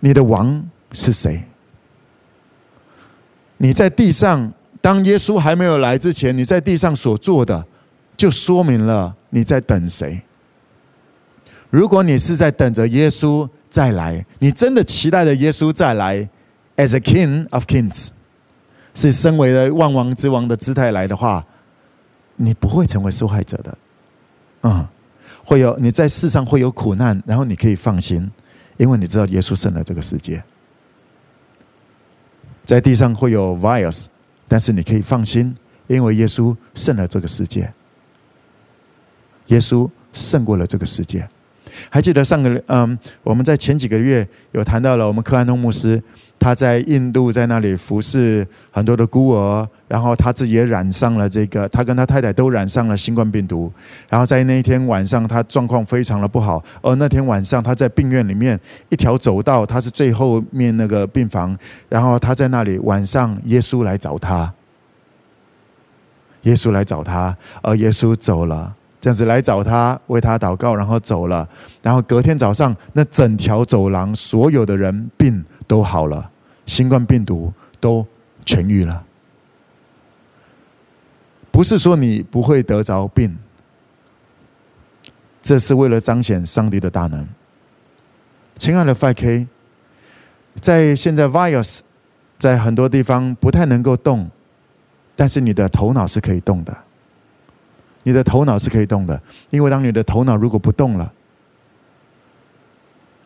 你的王是谁？”你在地上，当耶稣还没有来之前，你在地上所做的，就说明了你在等谁。如果你是在等着耶稣再来，你真的期待着耶稣再来，as a King of Kings，是身为了万王之王的姿态来的话，你不会成为受害者的。嗯，会有你在世上会有苦难，然后你可以放心，因为你知道耶稣胜了这个世界。在地上会有 virus，但是你可以放心，因为耶稣胜了这个世界。耶稣胜过了这个世界。还记得上个嗯，我们在前几个月有谈到了我们克安东牧师。他在印度在那里服侍很多的孤儿，然后他自己也染上了这个，他跟他太太都染上了新冠病毒。然后在那一天晚上，他状况非常的不好。而那天晚上，他在病院里面一条走道，他是最后面那个病房。然后他在那里晚上，耶稣来找他，耶稣来找他，而耶稣走了，这样子来找他，为他祷告，然后走了。然后隔天早上，那整条走廊所有的人病都好了。新冠病毒都痊愈了，不是说你不会得着病，这是为了彰显上帝的大能。亲爱的 5K，在现在 virus 在很多地方不太能够动，但是你的头脑是可以动的，你的头脑是可以动的，因为当你的头脑如果不动了，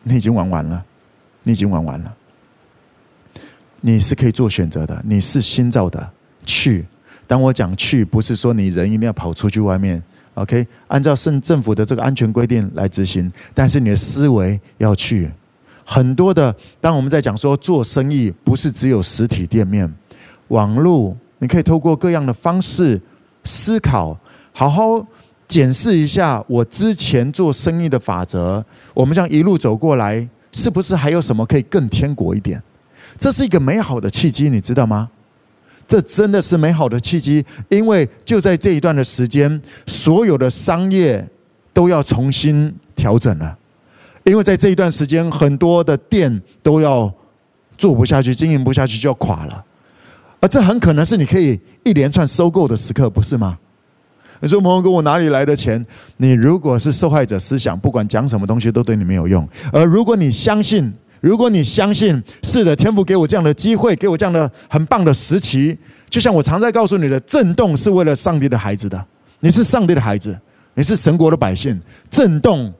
你已经玩完了，你已经玩完了。你是可以做选择的，你是新造的。去，当我讲去，不是说你人一定要跑出去外面，OK？按照政政府的这个安全规定来执行，但是你的思维要去。很多的，当我们在讲说做生意，不是只有实体店面，网络，你可以透过各样的方式思考，好好检视一下我之前做生意的法则。我们这样一路走过来，是不是还有什么可以更天国一点？这是一个美好的契机，你知道吗？这真的是美好的契机，因为就在这一段的时间，所有的商业都要重新调整了。因为在这一段时间，很多的店都要做不下去，经营不下去就要垮了。而这很可能是你可以一连串收购的时刻，不是吗？你说：“朋友哥，我哪里来的钱？”你如果是受害者思想，不管讲什么东西都对你没有用。而如果你相信，如果你相信是的，天父给我这样的机会，给我这样的很棒的时期，就像我常在告诉你的，震动是为了上帝的孩子的。你是上帝的孩子，你是神国的百姓。震动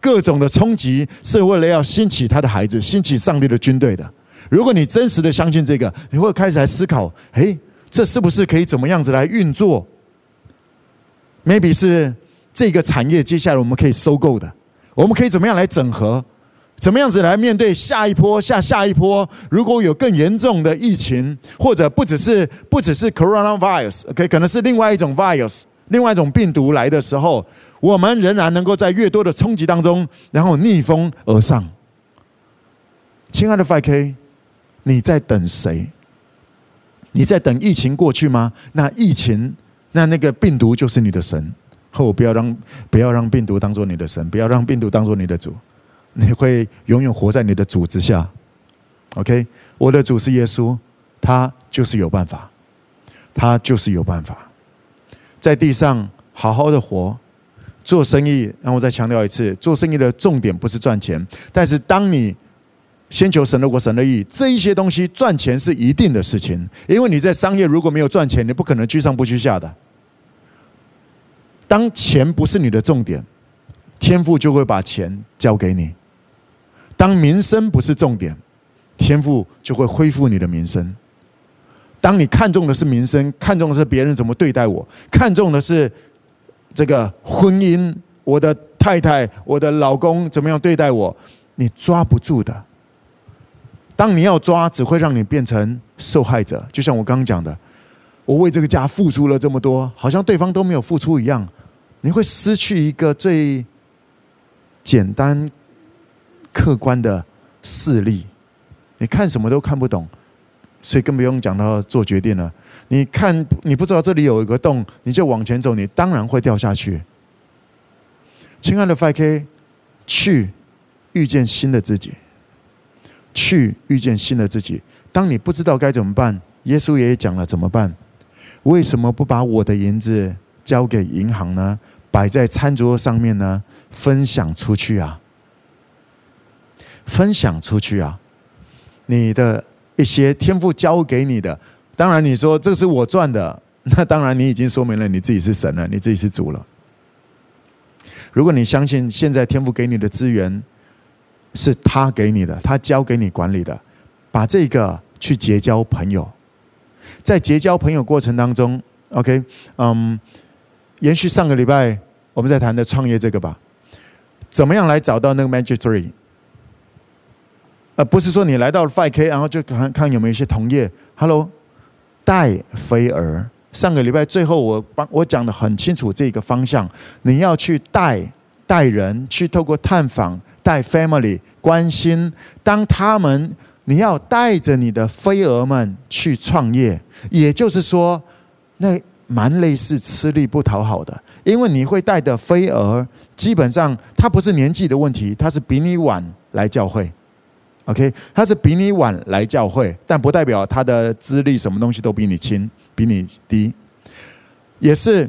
各种的冲击是为了要兴起他的孩子，兴起上帝的军队的。如果你真实的相信这个，你会开始来思考：诶，这是不是可以怎么样子来运作？Maybe 是这个产业接下来我们可以收购的，我们可以怎么样来整合？怎么样子来面对下一波、下下一波？如果有更严重的疫情，或者不只是不只是 coronavirus，OK，可能是另外一种 virus，另外一种病毒来的时候，我们仍然能够在越多的冲击当中，然后逆风而上。亲爱的 5K，你在等谁？你在等疫情过去吗？那疫情，那那个病毒就是你的神。后不要让不要让病毒当做你的神，不要让病毒当做你的主。你会永远活在你的主之下，OK？我的主是耶稣，他就是有办法，他就是有办法，在地上好好的活，做生意。让我再强调一次，做生意的重点不是赚钱，但是当你先求神的国、神的义，这一些东西赚钱是一定的事情，因为你在商业如果没有赚钱，你不可能居上不居下的。当钱不是你的重点，天父就会把钱交给你。当名声不是重点，天父就会恢复你的名声。当你看重的是名声，看重的是别人怎么对待我，看重的是这个婚姻，我的太太、我的老公怎么样对待我，你抓不住的。当你要抓，只会让你变成受害者。就像我刚刚讲的，我为这个家付出了这么多，好像对方都没有付出一样，你会失去一个最简单。客观的势力，你看什么都看不懂，所以更不用讲到做决定了。你看，你不知道这里有一个洞，你就往前走，你当然会掉下去。亲爱的 FK，去遇见新的自己，去遇见新的自己。当你不知道该怎么办，耶稣也讲了怎么办？为什么不把我的银子交给银行呢？摆在餐桌上面呢？分享出去啊！分享出去啊！你的一些天赋交给你的，当然你说这是我赚的，那当然你已经说明了你自己是神了，你自己是主了。如果你相信现在天赋给你的资源是他给你的，他交给你管理的，把这个去结交朋友，在结交朋友过程当中，OK，嗯，延续上个礼拜我们在谈的创业这个吧，怎么样来找到那个 Magic Three？而不是说你来到了 5K，然后就看看有没有一些同业，Hello，带飞儿。上个礼拜最后我帮我讲的很清楚这个方向，你要去带带人，去透过探访带 family 关心，当他们你要带着你的飞蛾们去创业，也就是说，那蛮类似吃力不讨好的，因为你会带的飞蛾，基本上他不是年纪的问题，他是比你晚来教会，OK，他是比你晚来教会，但不代表他的资历什么东西都比你轻。比你低，也是。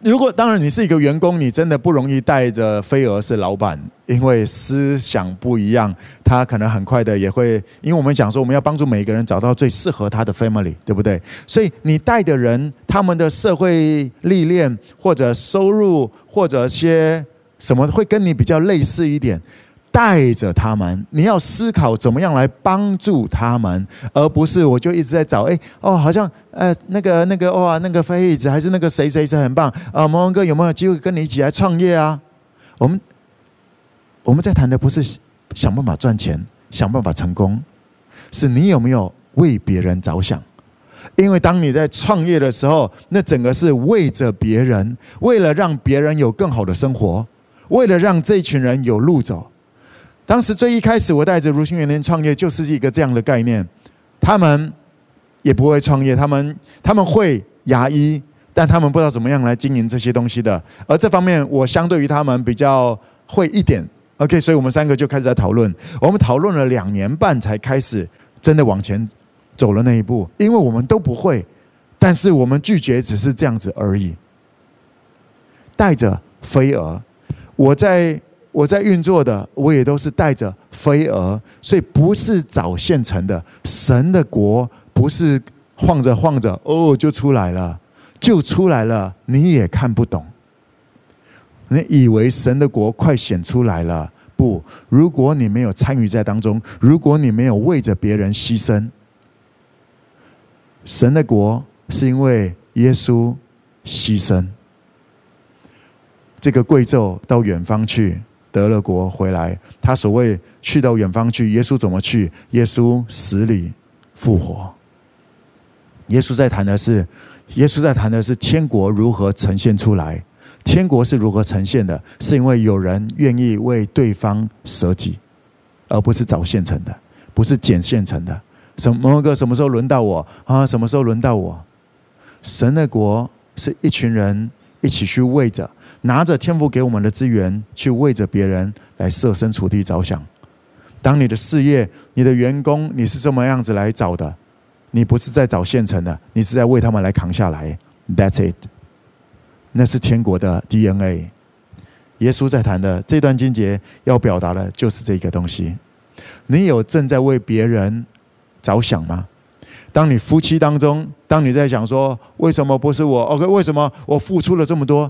如果当然你是一个员工，你真的不容易带着飞蛾是老板，因为思想不一样，他可能很快的也会。因为我们讲说，我们要帮助每一个人找到最适合他的 family，对不对？所以你带的人，他们的社会历练或者收入或者些什么，会跟你比较类似一点。带着他们，你要思考怎么样来帮助他们，而不是我就一直在找。哎，哦，好像呃，那个那个哇，那个飞子还是那个谁谁谁很棒啊，蒙文哥有没有机会跟你一起来创业啊？我们我们在谈的不是想办法赚钱，想办法成功，是你有没有为别人着想？因为当你在创业的时候，那整个是为着别人，为了让别人有更好的生活，为了让这群人有路走。当时最一开始，我带着如新元年创业，就是一个这样的概念。他们也不会创业，他们他们会牙医，但他们不知道怎么样来经营这些东西的。而这方面，我相对于他们比较会一点。OK，所以我们三个就开始在讨论。我们讨论了两年半，才开始真的往前走了那一步。因为我们都不会，但是我们拒绝只是这样子而已。带着飞蛾，我在。我在运作的，我也都是带着飞蛾，所以不是找现成的。神的国不是晃着晃着哦就出来了，就出来了，你也看不懂。你以为神的国快显出来了？不，如果你没有参与在当中，如果你没有为着别人牺牲，神的国是因为耶稣牺牲。这个贵胄到远方去。得了国回来，他所谓去到远方去，耶稣怎么去？耶稣死里复活。耶稣在谈的是，耶稣在谈的是天国如何呈现出来。天国是如何呈现的？是因为有人愿意为对方舍己，而不是找现成的，不是捡现成的。什么个什么时候轮到我啊？什么时候轮到我？神的国是一群人。一起去为着，拿着天赋给我们的资源，去为着别人来设身处地着想。当你的事业、你的员工，你是这么样子来找的，你不是在找现成的，你是在为他们来扛下来。That's it，那是天国的 DNA。耶稣在谈的这段经节要表达的就是这个东西。你有正在为别人着想吗？当你夫妻当中，当你在想说为什么不是我？OK，为什么我付出了这么多？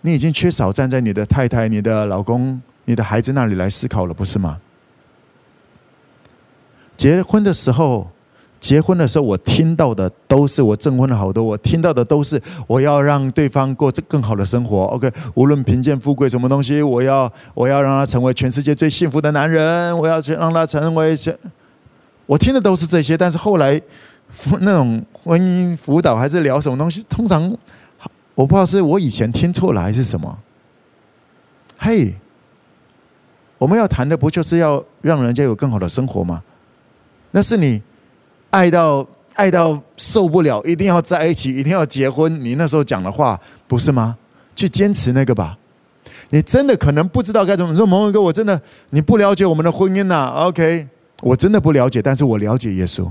你已经缺少站在你的太太、你的老公、你的孩子那里来思考了，不是吗？结婚的时候，结婚的时候，我听到的都是我证婚了好多，我听到的都是我要让对方过这更好的生活。OK，无论贫贱富贵什么东西，我要我要让他成为全世界最幸福的男人，我要去让他成为。我听的都是这些，但是后来那种婚姻辅导还是聊什么东西，通常我不知道是我以前听错了还是什么。嘿，我们要谈的不就是要让人家有更好的生活吗？那是你爱到爱到受不了，一定要在一起，一定要结婚，你那时候讲的话不是吗？去坚持那个吧。你真的可能不知道该怎么说，蒙文哥，我真的你不了解我们的婚姻呐、OK。我真的不了解，但是我了解耶稣。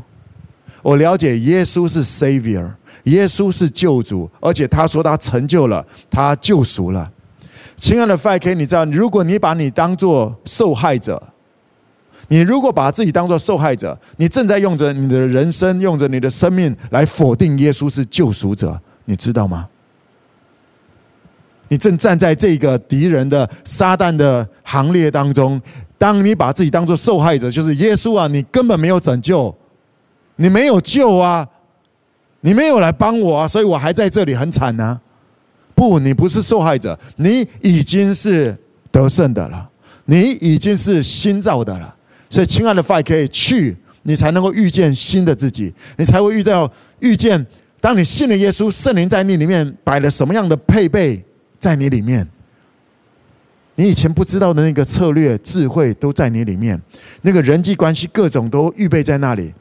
我了解耶稣是 Savior，耶稣是救主，而且他说他成就了，他救赎了。亲爱的 FK，你知道，如果你把你当做受害者，你如果把自己当做受害者，你正在用着你的人生，用着你的生命来否定耶稣是救赎者，你知道吗？你正站在这个敌人的撒旦的行列当中。当你把自己当做受害者，就是耶稣啊，你根本没有拯救，你没有救啊，你没有来帮我啊，所以我还在这里很惨呢。不，你不是受害者，你已经是得胜的了，你已经是新造的了。所以，亲爱的 f i 可以去，你才能够遇见新的自己，你才会遇到遇见。当你信了耶稣，圣灵在你里面摆了什么样的配备在你里面？你以前不知道的那个策略、智慧都在你里面，那个人际关系各种都预备在那里。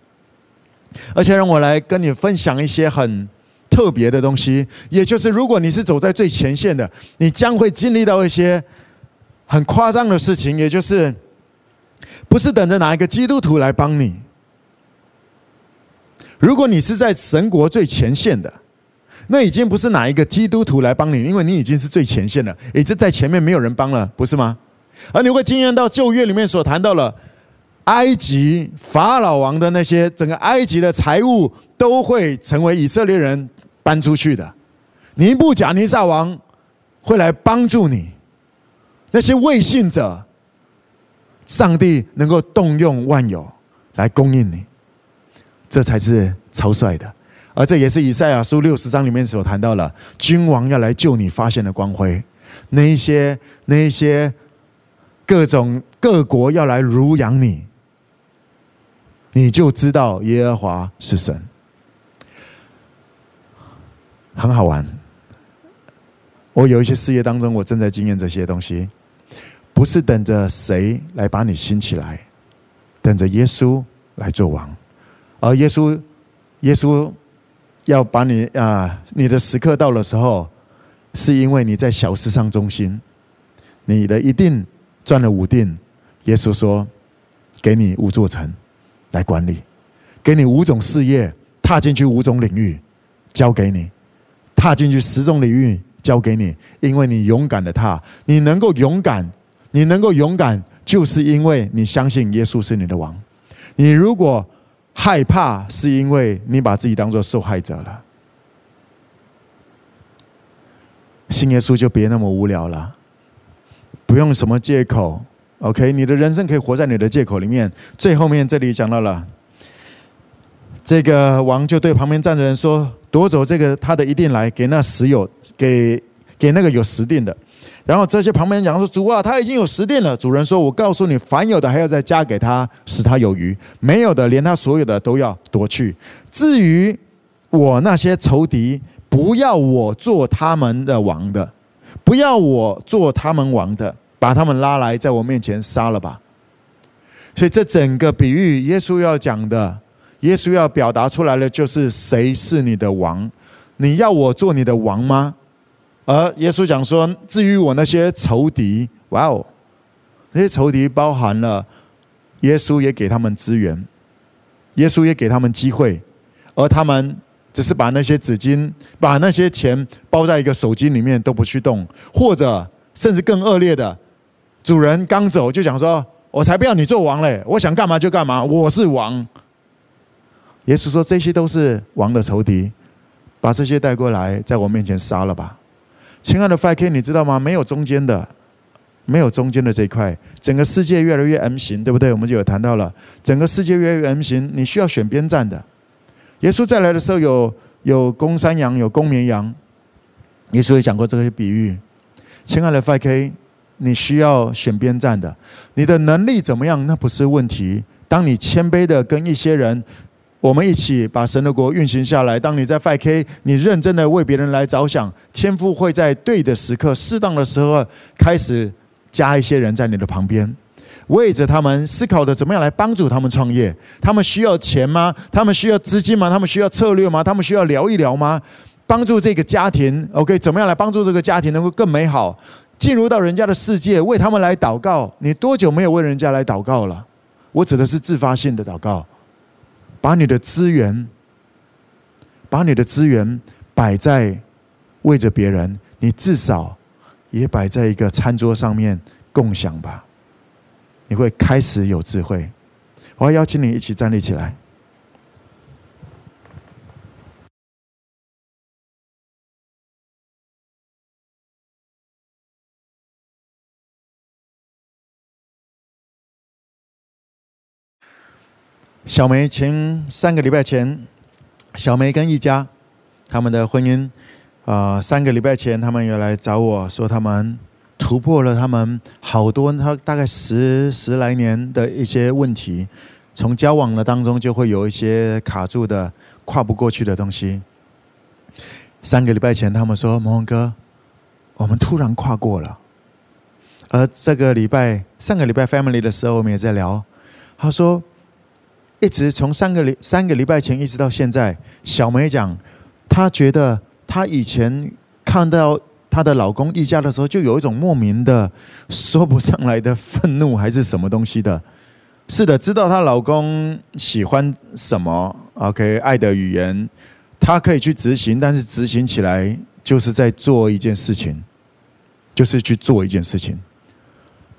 而且，让我来跟你分享一些很特别的东西，也就是如果你是走在最前线的，你将会经历到一些很夸张的事情，也就是不是等着哪一个基督徒来帮你。如果你是在神国最前线的，那已经不是哪一个基督徒来帮你，因为你已经是最前线了，已经在前面没有人帮了，不是吗？而你会经验到旧约里面所谈到了埃及法老王的那些整个埃及的财物都会成为以色列人。搬出去的，尼布甲尼撒王会来帮助你。那些未信者，上帝能够动用万有来供应你，这才是超帅的。而这也是以赛亚书六十章里面所谈到了，君王要来救你发现的光辉。那一些那一些各种各国要来辱养你，你就知道耶和华是神。很好玩。我有一些事业当中，我正在经验这些东西，不是等着谁来把你兴起来，等着耶稣来做王。而耶稣，耶稣要把你啊，你的时刻到的时候，是因为你在小事上忠心，你的一定赚了五錠。耶稣说，给你五座城来管理，给你五种事业，踏进去五种领域，交给你。踏进去十种领域交给你，因为你勇敢的踏，你能够勇敢，你能够勇敢，就是因为你相信耶稣是你的王。你如果害怕，是因为你把自己当做受害者了。信耶稣就别那么无聊了，不用什么借口。OK，你的人生可以活在你的借口里面。最后面这里讲到了，这个王就对旁边站着人说。夺走这个他的一定来给那十有给给那个有十定的，然后这些旁边人讲说，主啊，他已经有十殿了。主人说，我告诉你，凡有的还要再加给他，使他有余；没有的，连他所有的都要夺去。至于我那些仇敌，不要我做他们的王的，不要我做他们王的，把他们拉来，在我面前杀了吧。所以这整个比喻，耶稣要讲的。耶稣要表达出来的就是谁是你的王？你要我做你的王吗？而耶稣讲说，至于我那些仇敌，哇哦，那些仇敌包含了耶稣也给他们资源，耶稣也给他们机会，而他们只是把那些纸巾、把那些钱包在一个手机里面都不去动，或者甚至更恶劣的，主人刚走就讲说：“我才不要你做王嘞，我想干嘛就干嘛，我是王。”耶稣说：“这些都是王的仇敌，把这些带过来，在我面前杀了吧。”亲爱的 5K，你知道吗？没有中间的，没有中间的这一块，整个世界越来越 M 型，对不对？我们就有谈到了，整个世界越来越 M 型，你需要选边站的。耶稣再来的时候有，有有公山羊，有公绵羊。耶稣也讲过这些比喻。亲爱的 5K，你需要选边站的。你的能力怎么样？那不是问题。当你谦卑的跟一些人。我们一起把神的国运行下来。当你在 5K，你认真的为别人来着想，天父会在对的时刻、适当的时候开始加一些人在你的旁边，为着他们思考的怎么样来帮助他们创业。他们需要钱吗？他们需要资金吗？他们需要策略吗？他们需要聊一聊吗？帮助这个家庭，OK？怎么样来帮助这个家庭能够更美好？进入到人家的世界，为他们来祷告。你多久没有为人家来祷告了？我指的是自发性的祷告。把你的资源，把你的资源摆在为着别人，你至少也摆在一个餐桌上面共享吧。你会开始有智慧。我要邀请你一起站立起来。小梅前三个礼拜前，小梅跟一家他们的婚姻啊、三个礼拜前他们有来找我说，他们突破了他们好多他大概十十来年的一些问题，从交往的当中就会有一些卡住的、跨不过去的东西。三个礼拜前，他们说：“蒙哥，我们突然跨过了。”而这个礼拜，上个礼拜 family 的时候，我们也在聊。他说，一直从三个礼三个礼拜前一直到现在，小梅讲，她觉得她以前看到她的老公一家的时候，就有一种莫名的说不上来的愤怒，还是什么东西的。是的，知道她老公喜欢什么，OK，爱的语言，她可以去执行，但是执行起来就是在做一件事情，就是去做一件事情。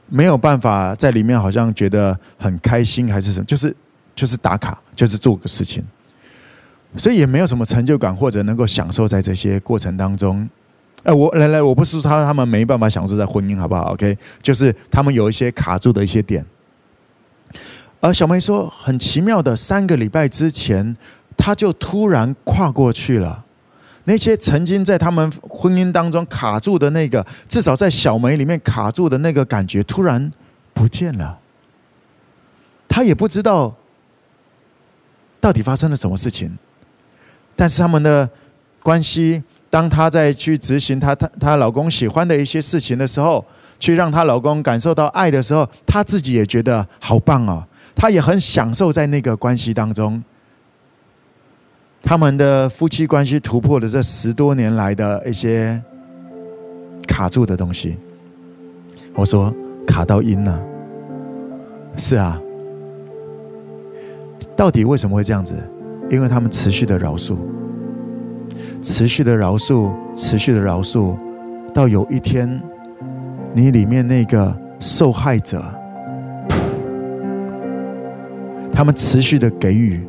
没有办法在里面，好像觉得很开心还是什么，就是就是打卡，就是做个事情，所以也没有什么成就感或者能够享受在这些过程当中。哎，我来来，我不是说他他们没办法享受在婚姻，好不好？OK，就是他们有一些卡住的一些点。而小梅说，很奇妙的，三个礼拜之前，他就突然跨过去了。那些曾经在他们婚姻当中卡住的那个，至少在小梅里面卡住的那个感觉，突然不见了。他也不知道到底发生了什么事情，但是他们的关系，当她在去执行她她她老公喜欢的一些事情的时候，去让她老公感受到爱的时候，她自己也觉得好棒哦，她也很享受在那个关系当中。他们的夫妻关系突破了这十多年来的一些卡住的东西。我说卡到阴了，是啊。到底为什么会这样子？因为他们持续的饶恕，持续的饶恕，持续的饶恕，到有一天，你里面那个受害者，他们持续的给予。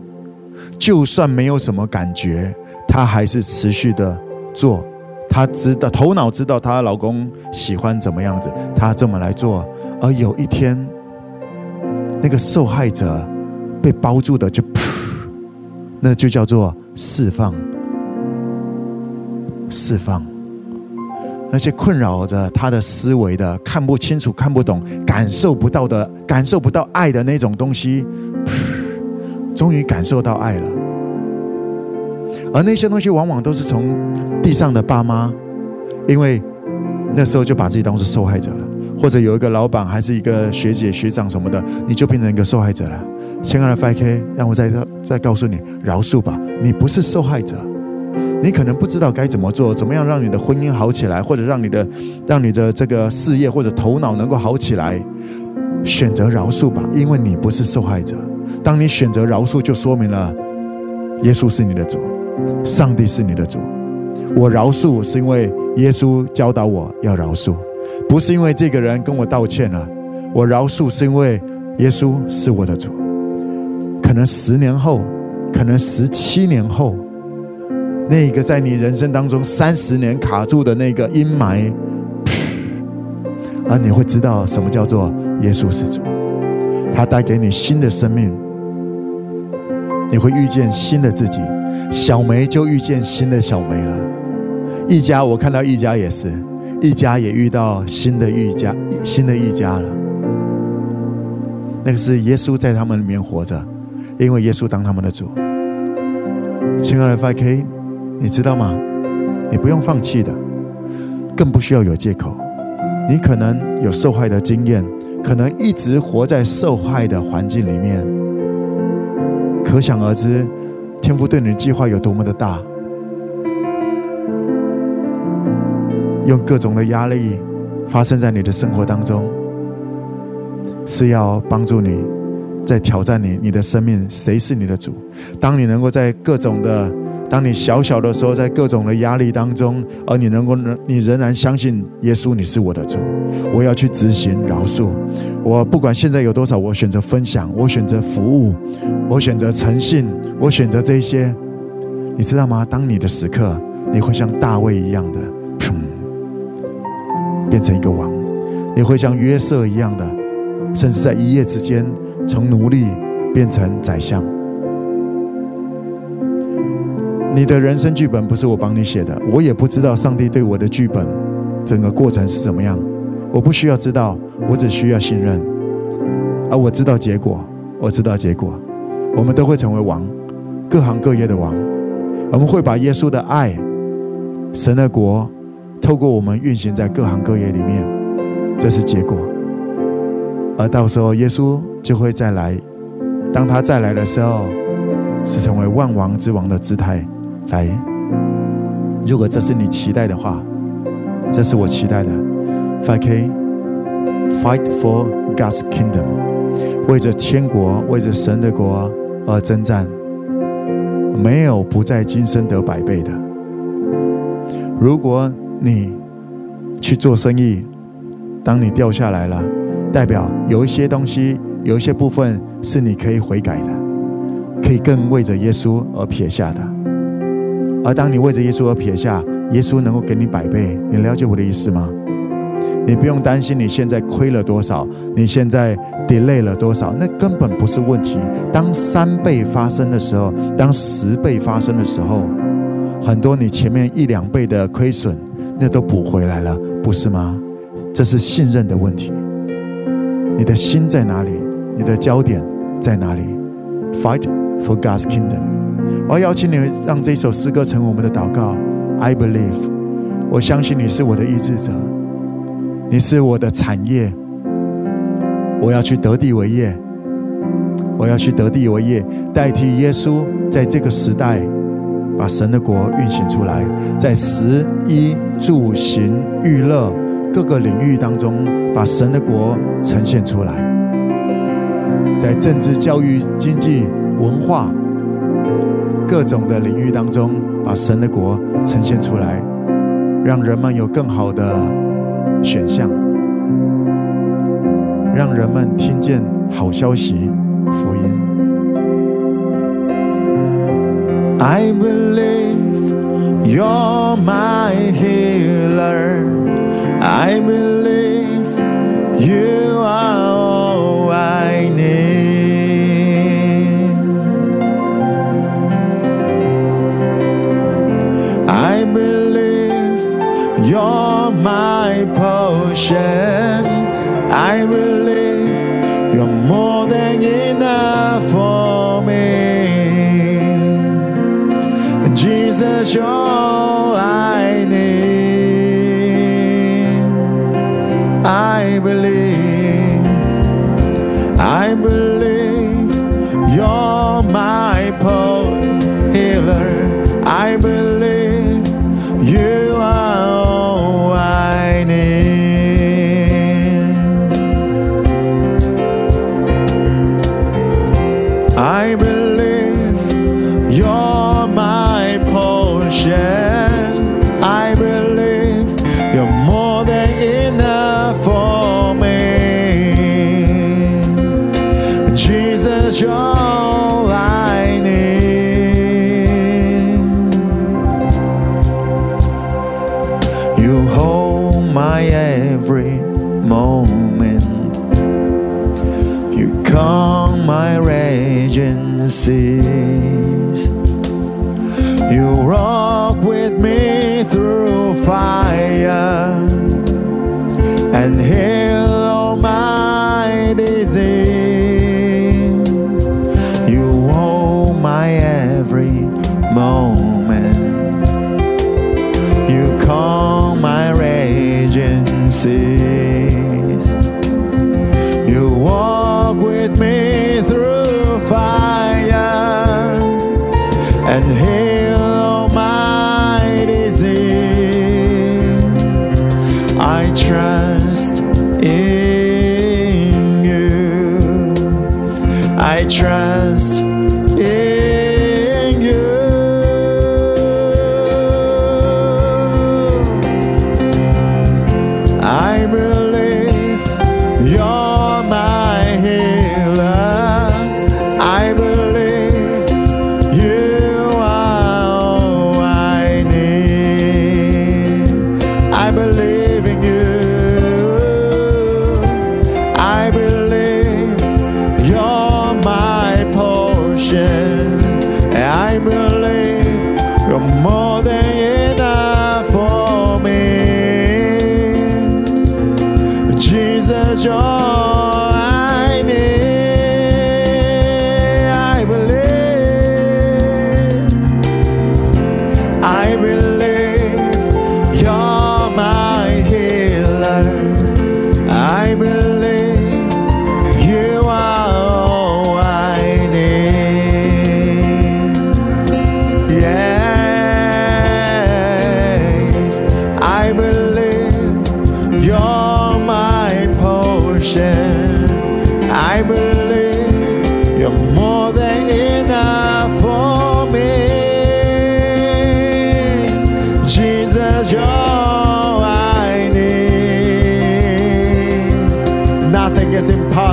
就算没有什么感觉，她还是持续的做。她知道，头脑知道她老公喜欢怎么样子，她这么来做。而有一天，那个受害者被包住的就噗，那就叫做释放。释放那些困扰着他的思维的、看不清楚、看不懂、感受不到的、感受不到爱的那种东西。终于感受到爱了，而那些东西往往都是从地上的爸妈，因为那时候就把自己当作受害者了，或者有一个老板，还是一个学姐学长什么的，你就变成一个受害者了。亲爱的 FK，让我再再告诉你，饶恕吧，你不是受害者，你可能不知道该怎么做，怎么样让你的婚姻好起来，或者让你的让你的这个事业或者头脑能够好起来，选择饶恕吧，因为你不是受害者。当你选择饶恕，就说明了耶稣是你的主，上帝是你的主。我饶恕是因为耶稣教导我要饶恕，不是因为这个人跟我道歉了。我饶恕是因为耶稣是我的主。可能十年后，可能十七年后，那个在你人生当中三十年卡住的那个阴霾，而你会知道什么叫做耶稣是主。他带给你新的生命，你会遇见新的自己。小梅就遇见新的小梅了。一家，我看到一家也是，一家也遇到新的一家，新的一家了。那个是耶稣在他们里面活着，因为耶稣当他们的主。亲爱的 FK，你知道吗？你不用放弃的，更不需要有借口。你可能有受害的经验。可能一直活在受害的环境里面，可想而知，天父对你的计划有多么的大。用各种的压力发生在你的生活当中，是要帮助你，在挑战你，你的生命，谁是你的主？当你能够在各种的。当你小小的时候，在各种的压力当中，而你能够，你仍然相信耶稣，你是我的主，我要去执行饶恕。我不管现在有多少，我选择分享，我选择服务，我选择诚信，我选择这些。你知道吗？当你的时刻，你会像大卫一样的，变成一个王；你会像约瑟一样的，甚至在一夜之间从奴隶变成宰相。你的人生剧本不是我帮你写的，我也不知道上帝对我的剧本整个过程是怎么样，我不需要知道，我只需要信任。而我知道结果，我知道结果，我们都会成为王，各行各业的王。我们会把耶稣的爱、神的国，透过我们运行在各行各业里面，这是结果。而到时候耶稣就会再来，当他再来的时候，是成为万王之王的姿态。来，如果这是你期待的话，这是我期待的。5K fight for God's kingdom，为着天国，为着神的国而征战，没有不在今生得百倍的。如果你去做生意，当你掉下来了，代表有一些东西，有一些部分是你可以悔改的，可以更为着耶稣而撇下的。而当你为着耶稣而撇下，耶稣能够给你百倍。你了解我的意思吗？你不用担心你现在亏了多少，你现在 delay 了多少，那根本不是问题。当三倍发生的时候，当十倍发生的时候，很多你前面一两倍的亏损，那都补回来了，不是吗？这是信任的问题。你的心在哪里？你的焦点在哪里？Fight for God's kingdom。我要邀请你，让这首诗歌成为我们的祷告。I believe，我相信你是我的医治者，你是我的产业。我要去得地为业，我要去得地为业，代替耶稣在这个时代把神的国运行出来，在食衣住行娱乐各个领域当中，把神的国呈现出来，在政治、教育、经济、文化。各种的领域当中，把神的国呈现出来，让人们有更好的选项，让人们听见好消息福音。I believe you're my healer. I believe you are all I need. I believe you're my portion. treasure I believe you're more than enough for me. Jesus, you're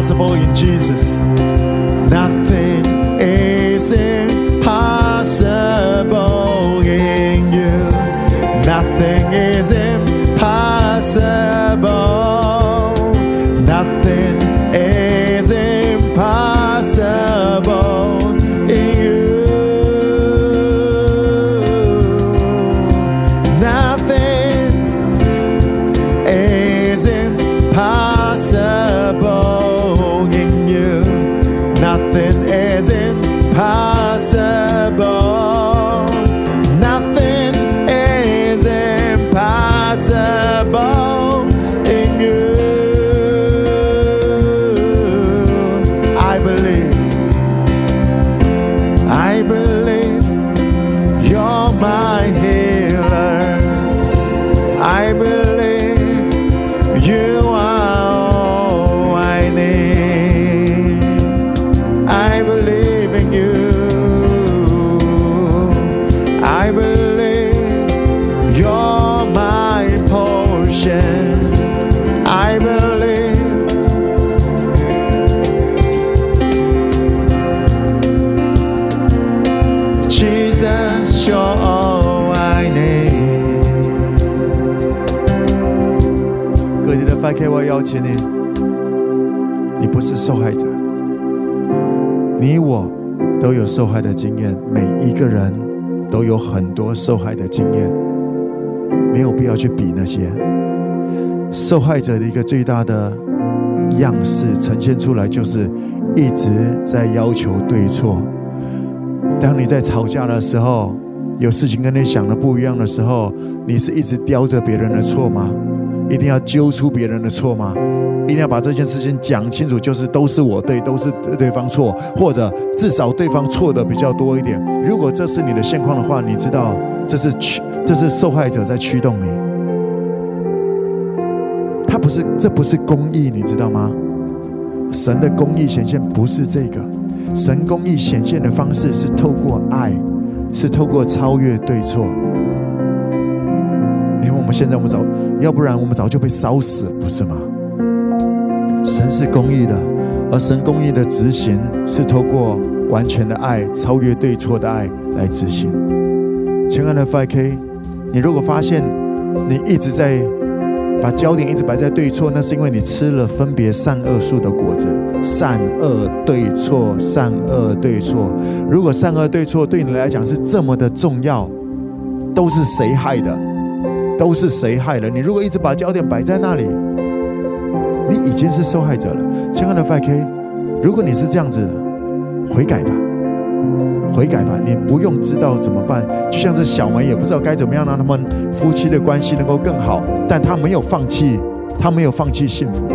是否已经？邀请你，你不是受害者，你我都有受害的经验，每一个人都有很多受害的经验，没有必要去比那些。受害者的一个最大的样式呈现出来，就是一直在要求对错。当你在吵架的时候，有事情跟你想的不一样的时候，你是一直叼着别人的错吗？一定要揪出别人的错吗？一定要把这件事情讲清楚，就是都是我对，都是对方错，或者至少对方错的比较多一点。如果这是你的现况的话，你知道这是驱，这是受害者在驱动你。他不是，这不是公义，你知道吗？神的公义显现不是这个。神公义显现的方式是透过爱，是透过超越对错。因为我们现在我们早，要不然我们早就被烧死了，不是吗？神是公义的，而神公义的执行是透过完全的爱，超越对错的爱来执行。亲爱的 5K，你如果发现你一直在把焦点一直摆在对错，那是因为你吃了分别善恶树的果子。善恶对错，善恶对错。如果善恶对错对你来讲是这么的重要，都是谁害的？都是谁害的？你如果一直把焦点摆在那里，你已经是受害者了。亲爱的 5K，如果你是这样子的，悔改吧，悔改吧。你不用知道怎么办，就像是小梅也不知道该怎么样让他们夫妻的关系能够更好，但她没有放弃，她没有放弃幸福。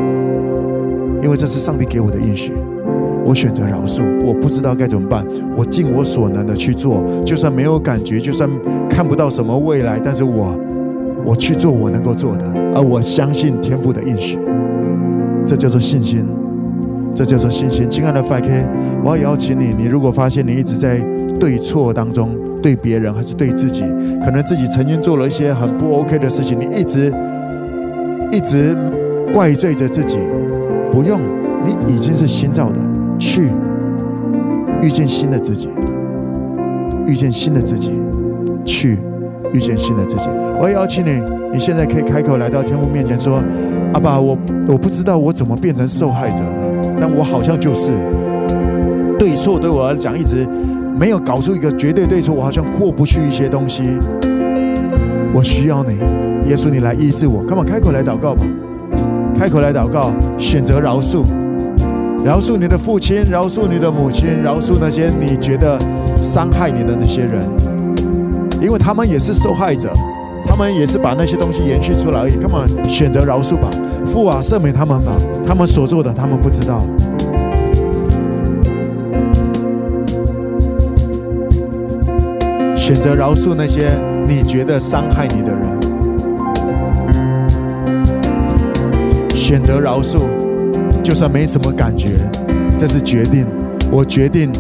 因为这是上帝给我的应许，我选择饶恕。我不知道该怎么办，我尽我所能的去做，就算没有感觉，就算看不到什么未来，但是我我去做我能够做的，而我相信天赋的应许，这叫做信心，这叫做信心。亲爱的 5K，我要邀请你，你如果发现你一直在对错当中，对别人还是对自己，可能自己曾经做了一些很不 OK 的事情，你一直一直怪罪着自己。不用，你已经是新造的，去遇见新的自己，遇见新的自己，去遇见新的自己。我要邀请你，你现在可以开口来到天父面前说：“阿爸，我我不知道我怎么变成受害者了，但我好像就是对错对我来讲一直没有搞出一个绝对对错，我好像过不去一些东西。我需要你，耶稣，你来医治我。干嘛开口来祷告吧。”开口来祷告，选择饶恕，饶恕你的父亲，饶恕你的母亲，饶恕那些你觉得伤害你的那些人，因为他们也是受害者，他们也是把那些东西延续出来而已。他们选择饶恕吧，父啊，赦免他们吧，他们所做的，他们不知道。选择饶恕那些你觉得伤害你的人。选择饶恕，就算没什么感觉，这是决定。我决定，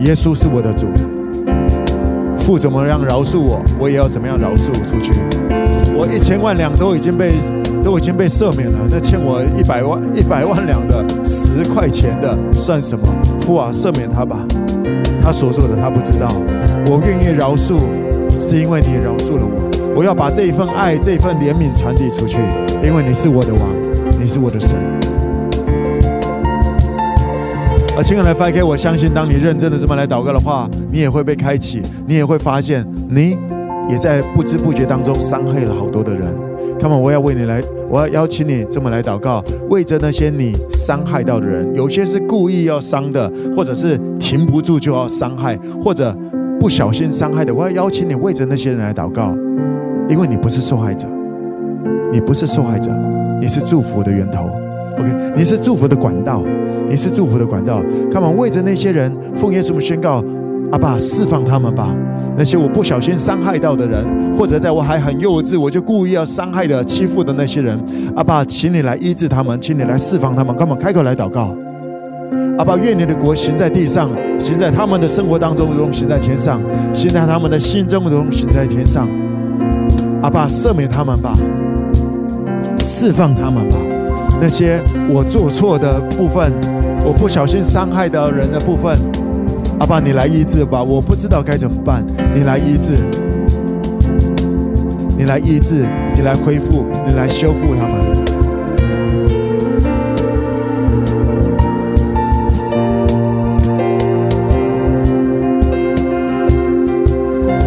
耶稣是我的主。父怎么样饶恕我，我也要怎么样饶恕出去。我一千万两都已经被都已经被赦免了，那欠我一百万一百万两的十块钱的算什么？父啊，赦免他吧。他所做的他不知道。我愿意饶恕，是因为你饶恕了我。我要把这一份爱、这一份怜悯传递出去，因为你是我的王。你是我的神，而亲爱的 FK，我相信，当你认真的这么来祷告的话，你也会被开启，你也会发现，你也在不知不觉当中伤害了好多的人。Come on，我要为你来，我要邀请你这么来祷告，为着那些你伤害到的人，有些是故意要伤的，或者是停不住就要伤害，或者不小心伤害的。我要邀请你为着那些人来祷告，因为你不是受害者，你不是受害者。你是祝福的源头，OK？你是祝福的管道，你是祝福的管道。Come on，为着那些人，奉耶稣宣告，阿爸释放他们吧。那些我不小心伤害到的人，或者在我还很幼稚，我就故意要伤害的、欺负的那些人，阿爸，请你来医治他们，请你来释放他们。Come on，开口来祷告，阿爸，愿你的国行在地上，行在他们的生活当中，如同行在天上；行在他们的心中，如同行在天上。阿爸，赦免他们吧。释放他们吧，那些我做错的部分，我不小心伤害到人的部分，阿爸，你来医治吧，我不知道该怎么办，你来医治，你来医治，你来恢复，你来修复他们。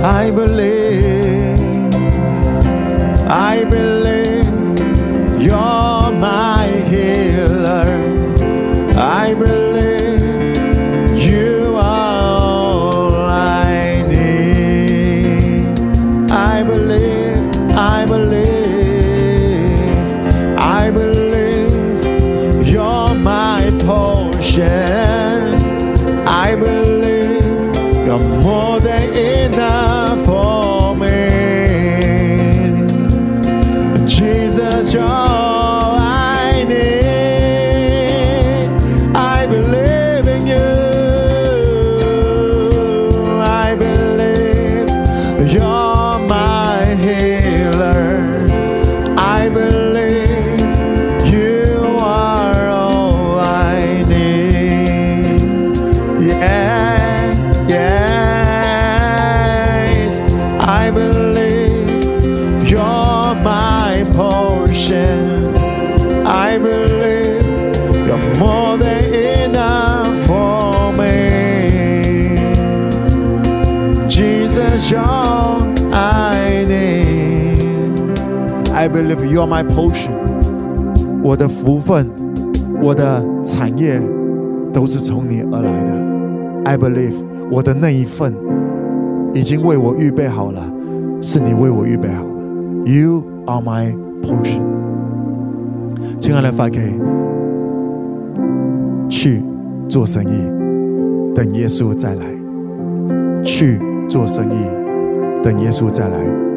I believe, I believe. You're my healer. Bible. You are my portion. 我的福分，我的产业都是从你而来的。I believe 我的那一份已经为我预备好了，是你为我预备好的。You are my portion。亲爱的 FK，去做生意，等耶稣再来。去做生意，等耶稣再来。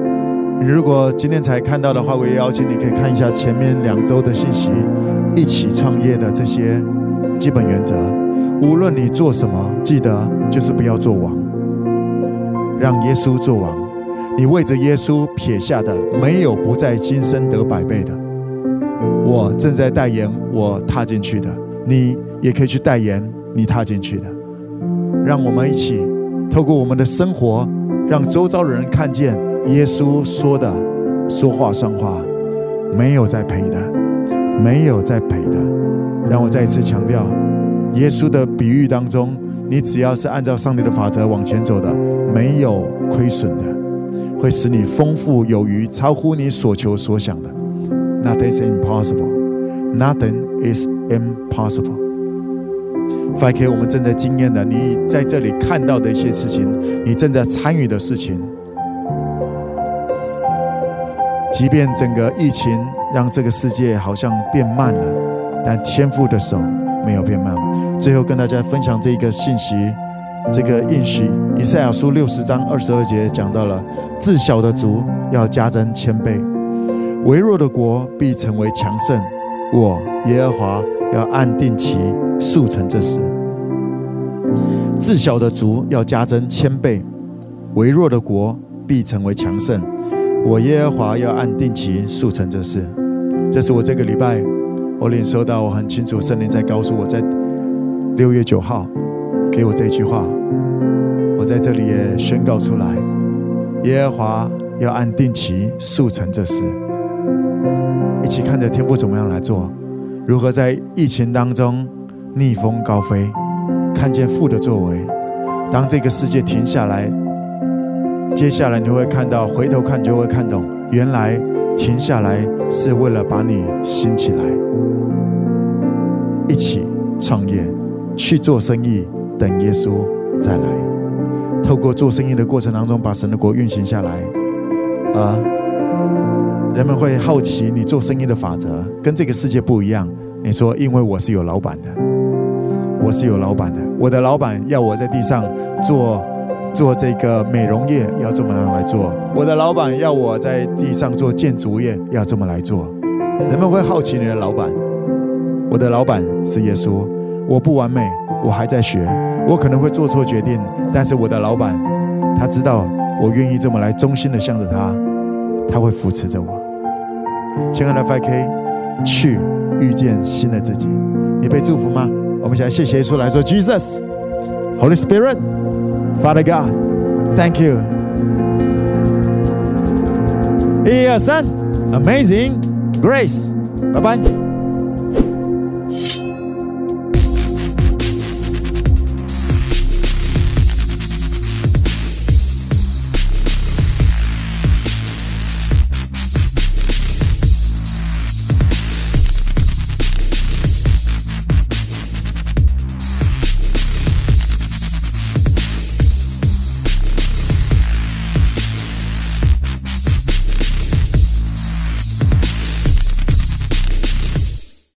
如果今天才看到的话，我也邀请你可以看一下前面两周的信息，一起创业的这些基本原则。无论你做什么，记得就是不要做王，让耶稣做王。你为着耶稣撇下的，没有不在今生得百倍的。我正在代言我踏进去的，你也可以去代言你踏进去的。让我们一起透过我们的生活，让周遭的人看见耶稣说的说话算话，没有在赔的，没有在赔的。让我再一次强调，耶稣的比喻当中，你只要是按照上帝的法则往前走的，没有亏损的。会使你丰富有余，超乎你所求所想的。Nothing is impossible。Nothing is impossible。5K，我们正在经验的，你在这里看到的一些事情，你正在参与的事情，即便整个疫情让这个世界好像变慢了，但天父的手没有变慢。最后跟大家分享这一个信息，这个应许，以赛亚书六十章二十二节讲到了：自小的族要加增千倍，微弱的国必成为强盛。我耶和华要按定期。速成这事，自小的族要加增千倍，微弱的国必成为强盛。我耶和华要按定期速成这事。这是我这个礼拜我领受到，我很清楚圣灵在告诉我，在六月九号给我这句话，我在这里也宣告出来：耶和华要按定期速成这事。一起看着天父怎么样来做，如何在疫情当中。逆风高飞，看见父的作为。当这个世界停下来，接下来你会看到，回头看就会看懂，原来停下来是为了把你兴起来，一起创业，去做生意，等耶稣再来。透过做生意的过程当中，把神的国运行下来。啊，人们会好奇你做生意的法则跟这个世界不一样。你说，因为我是有老板的。我是有老板的，我的老板要我在地上做做这个美容业，要这么样来做；我的老板要我在地上做建筑业，要这么来做。人们会好奇你的老板，我的老板是耶稣。我不完美，我还在学，我可能会做错决定，但是我的老板他知道我愿意这么来忠心的向着他，他会扶持着我。亲爱的 5K，去遇见新的自己，你被祝福吗？我们现在谢谢耶稣来说，Jesus，Holy Spirit Spirit，Father God，Thank you。一二三，Amazing Grace，拜拜。